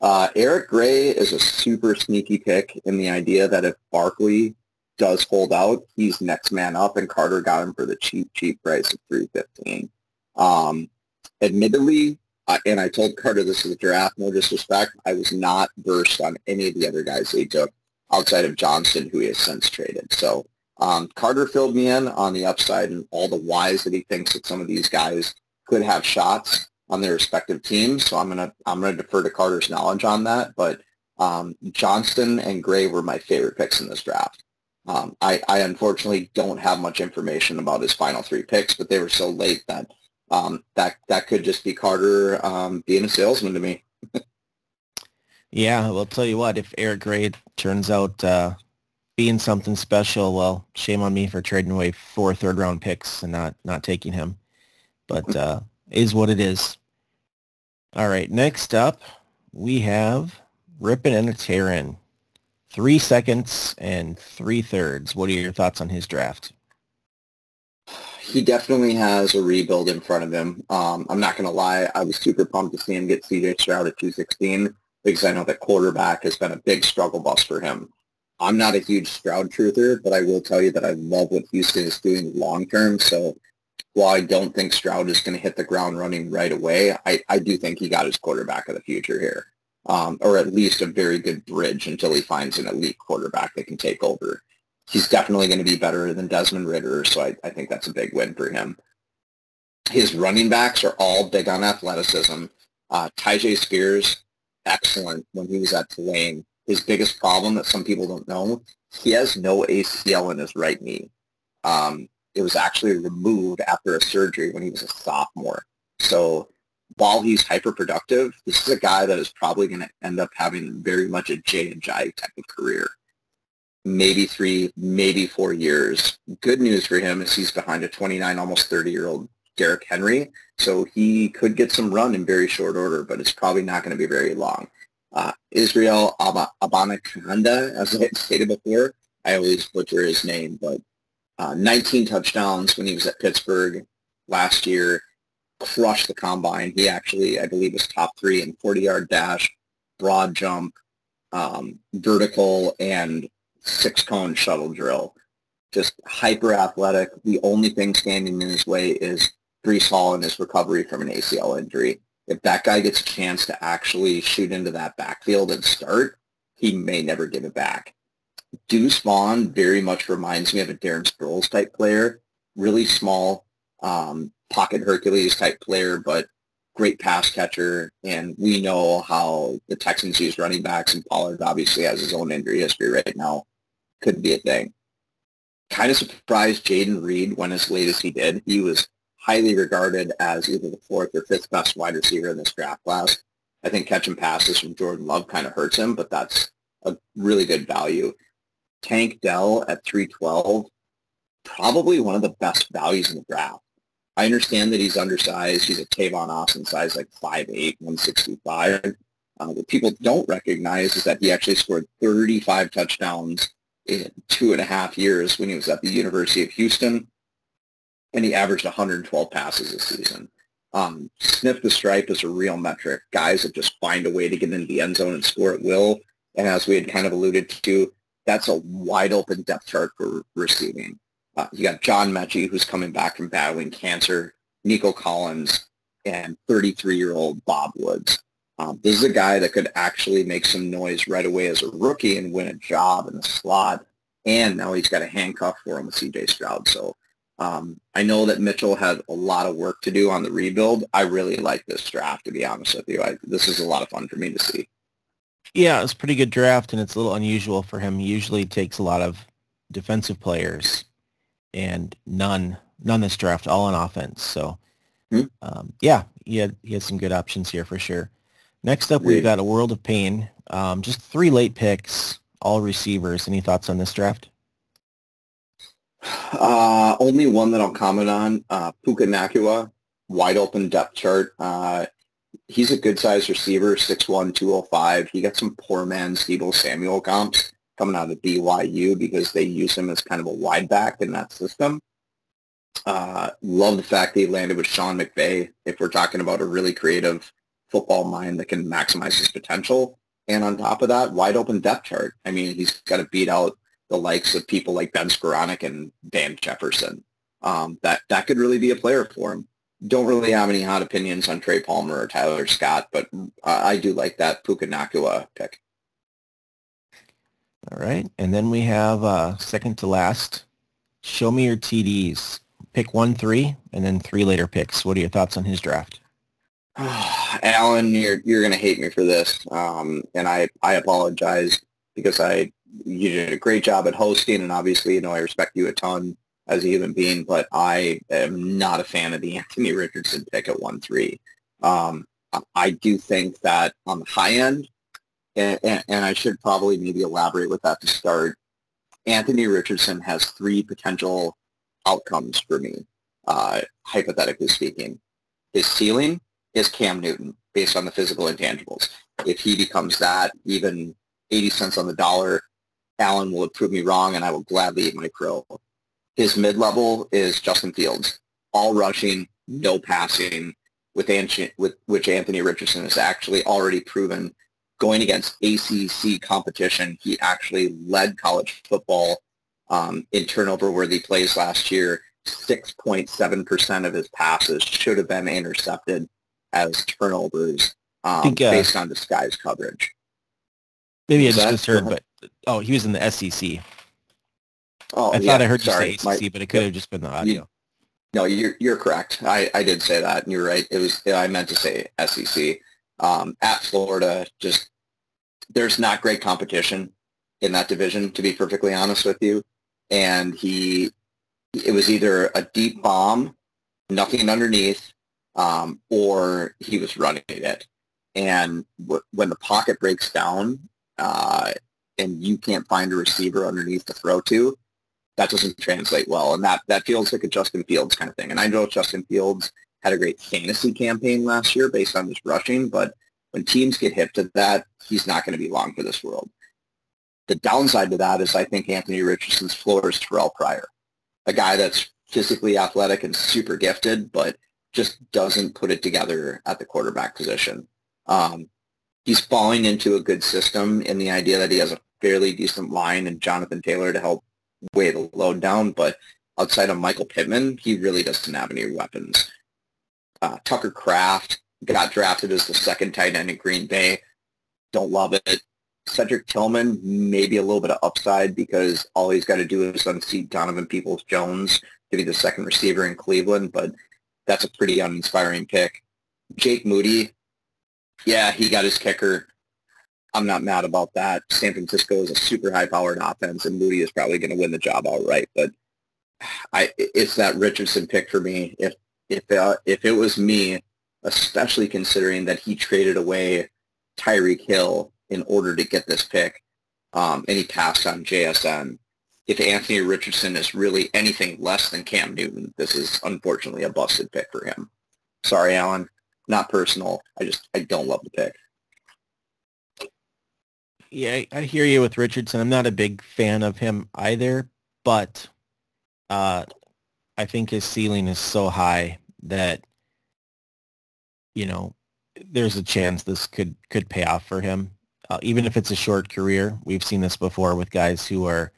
Uh, Eric Gray is a super sneaky pick in the idea that if Barkley does hold out, he's next man up, and Carter got him for the cheap, cheap price of 315. Um, admittedly, uh, and I told Carter this is a draft, no disrespect, I was not versed on any of the other guys they took outside of Johnson, who he has since traded. So um, Carter filled me in on the upside and all the whys that he thinks that some of these guys could have shots on their respective teams. So I'm gonna I'm gonna defer to Carter's knowledge on that. But um, Johnston and Gray were my favorite picks in this draft. Um, I, I unfortunately don't have much information about his final three picks, but they were so late that um, that that could just be Carter um, being a salesman to me. yeah, well, I'll tell you what, if Eric Gray turns out uh, being something special, well, shame on me for trading away four third round picks and not not taking him. But uh, is what it is. All right, next up we have Rypien and a Terin. Three seconds and three thirds. What are your thoughts on his draft? he definitely has a rebuild in front of him. Um, I'm not going to lie. I was super pumped to see him get CJ Stroud at 216 because I know that quarterback has been a big struggle bus for him. I'm not a huge Stroud truther, but I will tell you that I love what Houston is doing long term. So while I don't think Stroud is going to hit the ground running right away, I, I do think he got his quarterback of the future here, um, or at least a very good bridge until he finds an elite quarterback that can take over he's definitely going to be better than Desmond Ridder, so I, I think that's a big win for him. His running backs are all big on athleticism. Uh, Tyjae Spears, excellent when he was at Tulane. His biggest problem that some people don't know, he has no ACL in his right knee. Um, it was actually removed after a surgery when he was a sophomore. So while he's hyper-productive, this is a guy that is probably going to end up having very much a Jay and Jai type of career maybe three, maybe four years. Good news for him is he's behind a 29, almost 30-year-old Derrick Henry, so he could get some run in very short order, but it's probably not going to be very long. Uh, Israel Ab- Abanikanda, as I stated before, I always butcher his name, but uh, 19 touchdowns when he was at Pittsburgh last year, crushed the combine. He actually, I believe, was top three in 40-yard dash, broad jump, um, vertical, and six cone shuttle drill. Just hyper athletic. The only thing standing in his way is Breece Hall and his recovery from an ACL injury. If that guy gets a chance to actually shoot into that backfield and start, he may never give it back. Deuce Vaughn very much reminds me of a Darren Sproles type player. Really small, um, pocket Hercules type player, but great pass catcher. And we know how the Texans use running backs, and Pollard obviously has his own injury history right now could be a thing. Kind of surprised Jayden Reed went as late as he did. He was highly regarded as either the fourth or fifth best wide receiver in this draft class. I think catching passes from Jordan Love kind of hurts him, but that's a really good value. Tank Dell at 312, probably one of the best values in the draft. I understand that he's undersized. He's a Tavon Austin size, like 5'8", 165. Uh, what people don't recognize is that he actually scored 35 touchdowns in two and a half years when he was at the University of Houston, and he averaged 112 passes a season. Um, sniff the stripe is a real metric. Guys that just find a way to get into the end zone and score at will. And as we had kind of alluded to, that's a wide open depth chart for receiving. Uh, you got John Metchie, who's coming back from battling cancer, Nico Collins, and 33-year-old Bob Woods. Um, this is a guy that could actually make some noise right away as a rookie and win a job in the slot. And now he's got a handcuff for him with CJ Stroud. So um, I know that Mitchell had a lot of work to do on the rebuild. I really like this draft, to be honest with you. I, this is a lot of fun for me to see. Yeah, it's a pretty good draft, and it's a little unusual for him. He usually takes a lot of defensive players, and none, none this draft, all on offense. So, hmm? um, yeah, he had he had some good options here for sure. Next up, we've got a world of pain. Um, just three late picks, all receivers. Any thoughts on this draft? Uh, only one that I'll comment on. Uh, Puka Nacua, wide open depth chart. Uh, he's a good sized receiver, 6'1", 205. He got some poor man Deebo Samuel comps coming out of BYU because they use him as kind of a wide back in that system. Uh, love the fact that he landed with Sean McVay. If we're talking about a really creative football mind that can maximize his potential, and on top of that, wide open depth chart. I mean, he's got to beat out the likes of people like Ben Skowronek and Van Jefferson. Um, that that could really be a player for him. Don't really have any hot opinions on Trey Palmer or Tyler Scott, but uh, I do like that Puka Nacua pick. All right, and then we have uh, second to last. Show me your TDs. Pick one, three, and then three later picks. What are your thoughts on his draft? Alan, you're you're gonna hate me for this, um, and I I apologize because I you did a great job at hosting, and obviously you know I respect you a ton as a human being, but I am not a fan of the Anthony Richardson pick at one three. Um, I do think that on the high end, and, and, and I should probably maybe elaborate with that to start. Anthony Richardson has three potential outcomes for me, uh, hypothetically speaking. His ceiling is Cam Newton based on the physical intangibles. If he becomes that, even 80 cents on the dollar, Alan will prove me wrong and I will gladly eat my crow. His mid-level is Justin Fields, all rushing, no passing, with, with which Anthony Richardson has actually already proven going against ACC competition. He actually led college football um, in turnover-worthy plays last year. 6.7% of his passes should have been intercepted as turnovers um, think, uh, based on disguised coverage. Maybe I just misheard, but oh, he was in the SEC. Oh, I thought I heard sorry, you say SEC, my, but it could have just been the audio. You, no, you're you're correct. I, I did say that, and you're right. It was I meant to say SEC. Um, at Florida, just there's not great competition in that division, to be perfectly honest with you. And he, it was either a deep bomb, nothing underneath, um, or he was running it. And w- when the pocket breaks down uh, and you can't find a receiver underneath to throw to, that doesn't translate well. And that, that feels like a Justin Fields kind of thing. And I know Justin Fields had a great fantasy campaign last year based on his rushing, but when teams get hip to that, he's not going to be long for this world. The downside to that is I think Anthony Richardson's floor is Terrelle Pryor, a guy that's physically athletic and super gifted, but just doesn't put it together at the quarterback position. Um, he's falling into a good system in the idea that he has a fairly decent line and Jonathan Taylor to help weigh the load down, but outside of Michael Pittman, he really doesn't have any weapons. Uh, Tucker Kraft got drafted as the second tight end in Green Bay. Don't love it. Cedric Tillman, maybe a little bit of upside because all he's got to do is unseat Donovan Peoples-Jones to be the second receiver in Cleveland, but that's a pretty uninspiring pick. Jake Moody, yeah, he got his kicker. I'm not mad about that. San Francisco is a super high-powered offense, and Moody is probably going to win the job outright. But I, it's that Richardson pick for me. If if uh, if it was me, especially considering that he traded away Tyreek Hill in order to get this pick, um, and he passed on JSN, if Anthony Richardson is really anything less than Cam Newton, this is unfortunately a busted pick for him. Sorry, Alan. Not personal. I just I don't love the pick. Yeah, I hear you with Richardson. I'm not a big fan of him either, but uh, I think his ceiling is so high that you know there's a chance this could could pay off for him, uh, even if it's a short career. We've seen this before with guys who are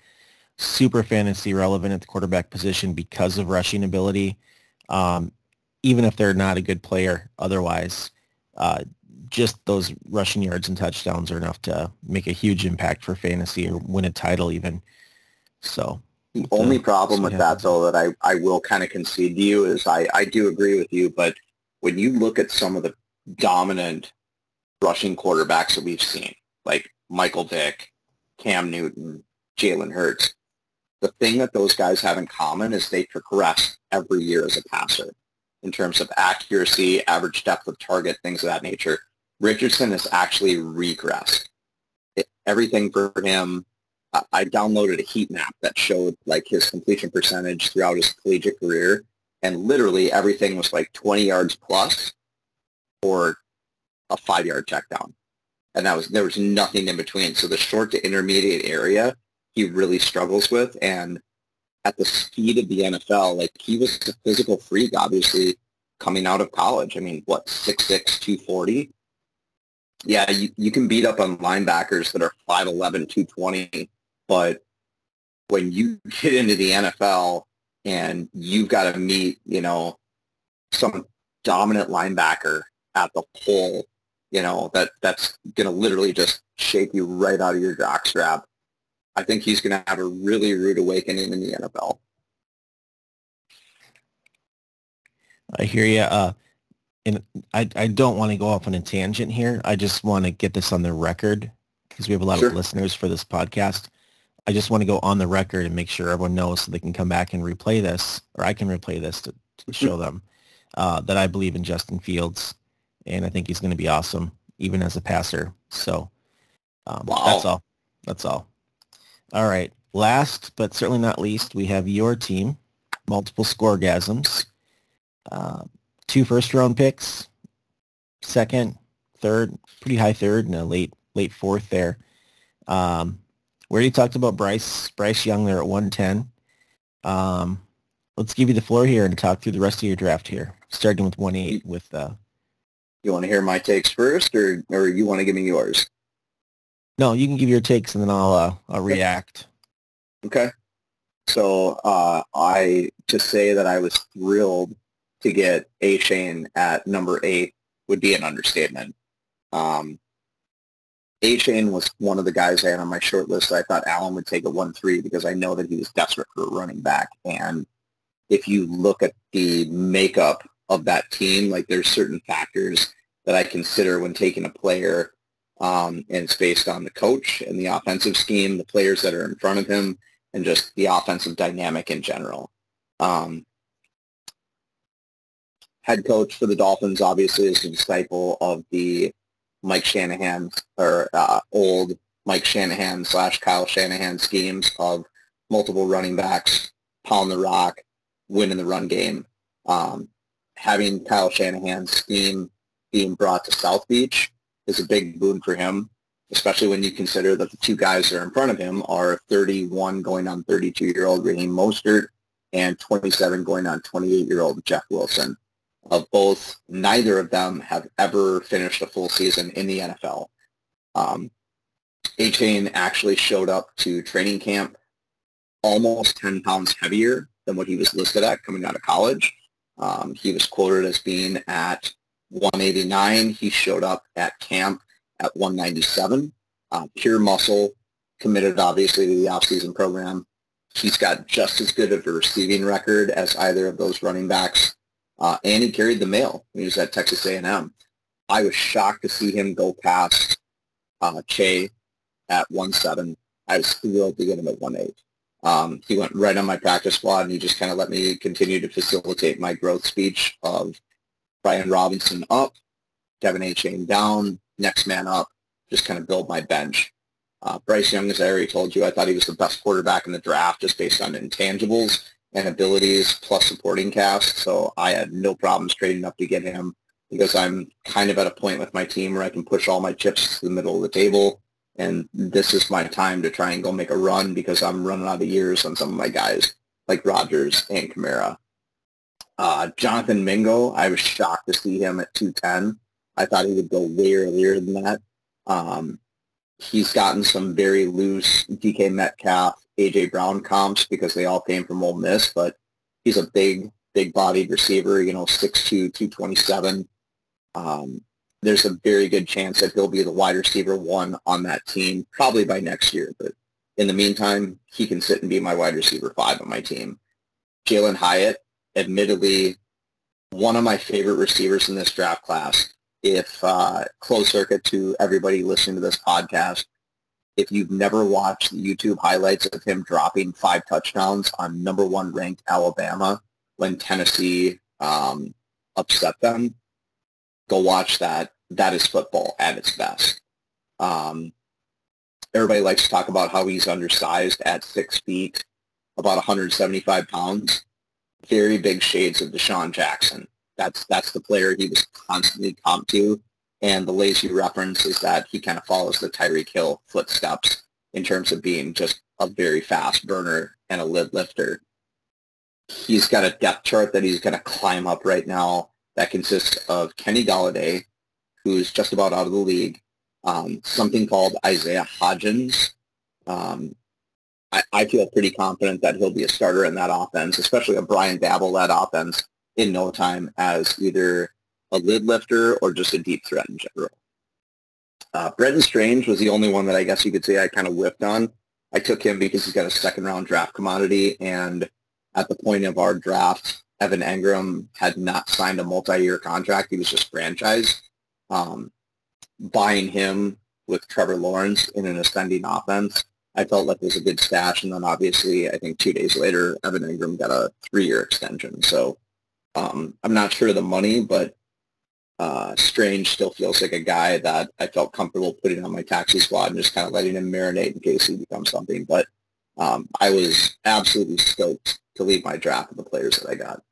super fantasy relevant at the quarterback position because of rushing ability, um, even if they're not a good player otherwise. Uh, just those rushing yards and touchdowns are enough to make a huge impact for fantasy or win a title even. So the only problem with that though that I, I will kind of concede to you is I, I do agree with you, but when you look at some of the dominant rushing quarterbacks that we've seen, like Michael Vick, Cam Newton, Jalen Hurts, the thing that those guys have in common is they progress every year as a passer in terms of accuracy, average depth of target, things of that nature. Richardson has actually regressed. It, everything for him, I, downloaded a heat map that showed like his completion percentage throughout his collegiate career, and literally everything was like 20 yards plus or a five-yard check down. And that was there was nothing in between. So the short to intermediate area he really struggles with. And at the speed of the NFL, like he was a physical freak, obviously, coming out of college. I mean, what, 6'6", 240? Yeah, you, you can beat up on linebackers that are 5'11", 220, but when you get into the NFL and you've got to meet, you know, some dominant linebacker at the pole, you know, that that's going to literally just shake you right out of your jockstrap. I think he's going to have a really rude awakening in the NFL. I hear you. Uh, and I, I don't want to go off on a tangent here. I just want to get this on the record because we have a lot sure. of listeners for this podcast. I just want to go on the record and make sure everyone knows so they can come back and replay this, or I can replay this to, to show them uh, that I believe in Justin Fields, and I think he's going to be awesome, even as a passer. So um, wow. that's all. That's all. All right. Last but certainly not least, we have your team, multiple scoregasms, uh, two first round picks, second, third, pretty high third, and a late late fourth there. Um, where you talked about Bryce Bryce Young there at 110. Um, let's give you the floor here and talk through the rest of your draft here, starting with 1-8 with. Uh, you want to hear my takes first, or or you want to give me yours? No, you can give your takes and then I'll uh, I'll react. Okay. So uh, I to say that I was thrilled to get Achane at number eight would be an understatement. Um, Achane was one of the guys I had on my short list. I thought Allen would take a one three because I know that he was desperate for a running back. And if you look at the makeup of that team, like there's certain factors that I consider when taking a player um, and it's based on the coach and the offensive scheme, the players that are in front of him, and just the offensive dynamic in general. Um, head coach for the Dolphins obviously is a disciple of the Mike Shanahan or uh, old Mike Shanahan slash Kyle Shanahan schemes of multiple running backs, pound the rock, win in the run game. Um, having Kyle Shanahan's scheme being brought to South Beach is a big boon for him, especially when you consider that the two guys that are in front of him are 31 going on 32-year-old Raheem Mostert and 27 going on 28-year-old Jeff Wilson. Of both, neither of them have ever finished a full season in the NFL. Um, Achane actually showed up to training camp almost 10 pounds heavier than what he was listed at coming out of college. Um, he was quoted as being at 189. He showed up at camp at 197. Uh, pure muscle, committed obviously to the offseason program. He's got just as good of a receiving record as either of those running backs, uh, and he carried the mail when he was at Texas A&M. I was shocked to see him go past uh, Che at 1-7. I was thrilled to get him at 1-8. Um, he went right on my practice squad, and he just kind of let me continue to facilitate my growth speech of Brian Robinson up, De'Von Achane down, next man up, just kind of build my bench. Uh, Bryce Young, as I already told you, I thought he was the best quarterback in the draft just based on intangibles and abilities plus supporting cast. So I had no problems trading up to get him because I'm kind of at a point with my team where I can push all my chips to the middle of the table. And this is my time to try and go make a run because I'm running out of years on some of my guys like Rodgers and Kamara. Uh, Jonathan Mingo, I was shocked to see him at 210. I thought he would go way earlier than that. Um, he's gotten some very loose DK Metcalf, AJ Brown comps because they all came from Ole Miss, but he's a big, big-bodied receiver. You know, 6'2", 227. Um, there's a very good chance that he'll be the wide receiver one on that team, probably by next year. But in the meantime, he can sit and be my wide receiver five on my team. Jalin Hyatt, admittedly one of my favorite receivers in this draft class. If uh, closed circuit to everybody listening to this podcast, if you've never watched the YouTube highlights of him dropping five touchdowns on number one ranked Alabama when Tennessee um, upset them, go watch that. That is football at its best. Um, everybody likes to talk about how he's undersized at six feet, about 175 pounds very big shades of DeSean Jackson. That's that's the player he was constantly comped to, And the lazy reference is that he kind of follows the Tyreek Hill footsteps in terms of being just a very fast burner and a lid lifter. He's got a depth chart that he's going to climb up right now that consists of Kenny Golladay, who's just about out of the league, um, something called Isaiah Hodgins. Um, I, I, feel pretty confident that he'll be a starter in that offense, especially a Brian Daboll-led offense in no time as either a lid lifter or just a deep threat in general. Uh, Brenton Strange was the only one that I guess you could say I kind of whipped on. I took him because he's got a second round draft commodity, and at the point of our draft, Evan Engram had not signed a multi-year contract. He was just franchised. Um, buying him with Trevor Lawrence in an ascending offense, I felt like it was a good stash. And then obviously, I think two days later, Evan Engram got a three-year extension. So um, I'm not sure the money, but uh, Strange still feels like a guy that I felt comfortable putting on my taxi squad and just kind of letting him marinate in case he becomes something. But um, I was absolutely stoked to leave my draft of the players that I got.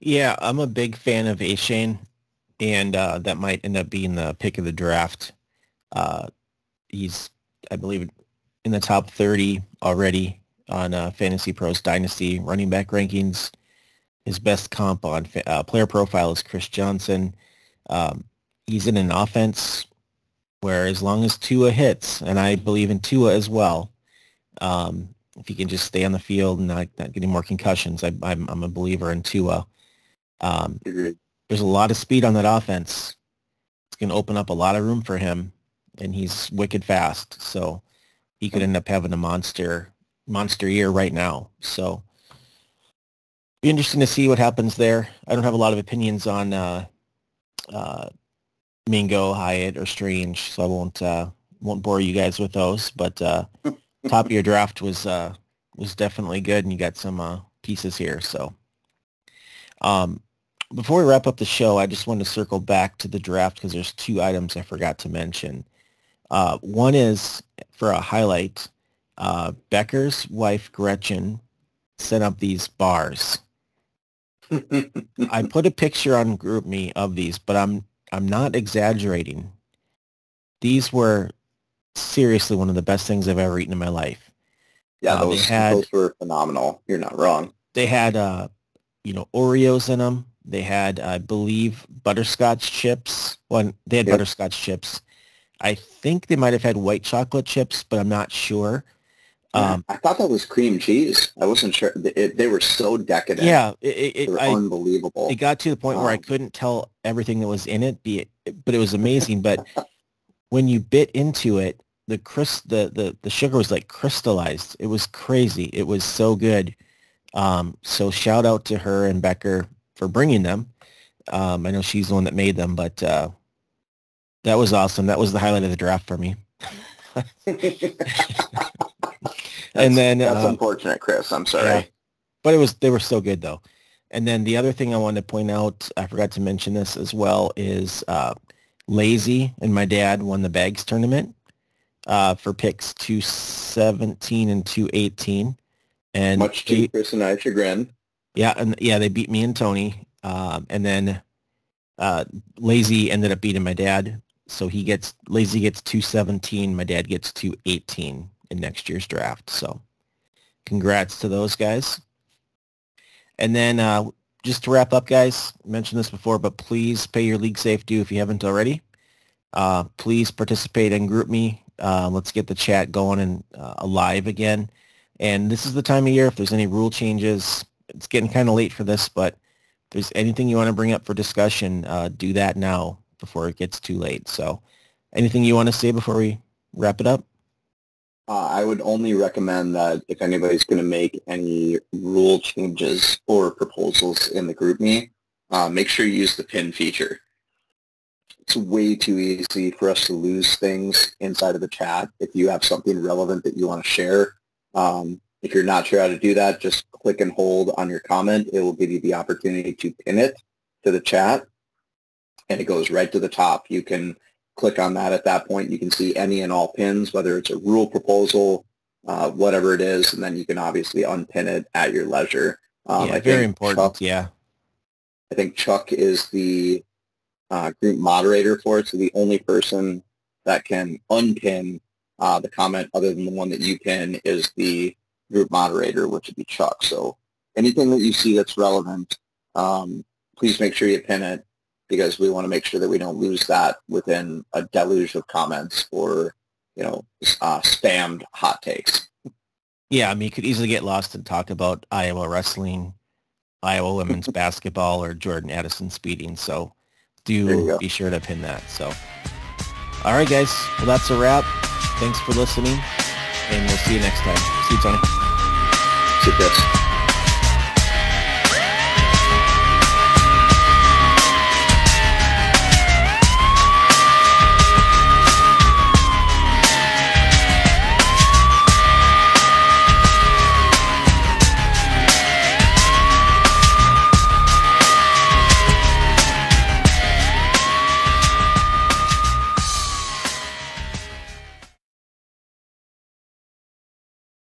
Yeah, I'm a big fan of Achane, and uh, that might end up being the pick of the draft. Uh, he's, I believe, in the top 30 already on uh, Fantasy Pros Dynasty running back rankings. His best comp on uh, player profile is Chris Johnson. Um, he's in an offense where as long as Tua hits, and I believe in Tua as well, um, if he can just stay on the field and not, not getting more concussions, I, I'm, I'm a believer in Tua. Um, there's a lot of speed on that offense. It's going to open up a lot of room for him, and he's wicked fast. So he could end up having a monster monster year right now. So be interesting to see what happens there. I don't have a lot of opinions on uh, uh, Mingo, Hyatt, or Strange, so I won't uh, won't bore you guys with those. But uh, top of your draft was uh, was definitely good, and you got some uh, pieces here. So um, before we wrap up the show, I just want to circle back to the draft because there's two items I forgot to mention. One is for a highlight. Becker's wife Gretchen set up these bars I put a picture on GroupMe of these, but I'm I'm not exaggerating. These were seriously one of the best things I've ever eaten in my life. Yeah, uh, those, had, those were phenomenal. You're not wrong. They had uh, you know, Oreos in them. They had, I believe, butterscotch chips. Well, they had yep. butterscotch chips. I think they might have had white chocolate chips, but I'm not sure. Um, I thought that was cream cheese. I wasn't sure. It, they were so decadent. Yeah, it, it I, unbelievable. It got to the point um, where I um, couldn't tell everything that was in it, be it, but it was amazing. but when you bit into it, the crystal, the, the the sugar was like crystallized. It was crazy. It was so good. Um, so shout out to her and Becker for bringing them. Um, I know she's the one that made them, but uh, that was awesome. That was the highlight of the draft for me. and then that's uh, unfortunate, Chris. I'm sorry. Yeah, but it was they were so good though. And then the other thing I wanted to point out, I forgot to mention this as well, is uh, Lazy and my dad won the bags tournament uh, for picks 217 and 218. And much to Chris and I chagrin. Yeah, and yeah, they beat me and Tony. Um, and then uh, Lazy ended up beating my dad. So he gets Lazy gets 217. My dad gets 218 in next year's draft. So congrats to those guys. And then uh, just to wrap up, guys, mentioned this before, but please pay your league safe due if you haven't already. Uh, please participate in GroupMe. Uh, let's get the chat going and uh, alive again. And this is the time of year if there's any rule changes. It's getting kind of late for this, but if there's anything you want to bring up for discussion, uh, do that now before it gets too late. So anything you want to say before we wrap it up? Uh, I would only recommend that if anybody's going to make any rule changes or proposals in the GroupMe, uh, make sure you use the pin feature. It's way too easy for us to lose things inside of the chat. If you have something relevant that you want to share, um, if you're not sure how to do that, just click and hold on your comment. It will give you the opportunity to pin it to the chat, and it goes right to the top. You can click on that at that point. You can see any and all pins, whether it's a rule proposal, uh, whatever it is, and then you can obviously unpin it at your leisure. Um, yeah, very important. Chuck, yeah. I think Chuck is the uh, group moderator for it, so the only person that can unpin uh, the comment other than the one that you pin is the group moderator, which would be Chuck. So anything that you see that's relevant, um, please make sure you pin it because we want to make sure that we don't lose that within a deluge of comments or, you know, uh, spammed hot takes. Yeah, I mean, you could easily get lost and talk about Iowa wrestling, Iowa women's basketball, or Jordan Addison speeding. So do be sure to pin that. So, all right, guys. Well, that's a wrap. Thanks for listening, and we'll see you next time. See you, Tony. See you, Chris.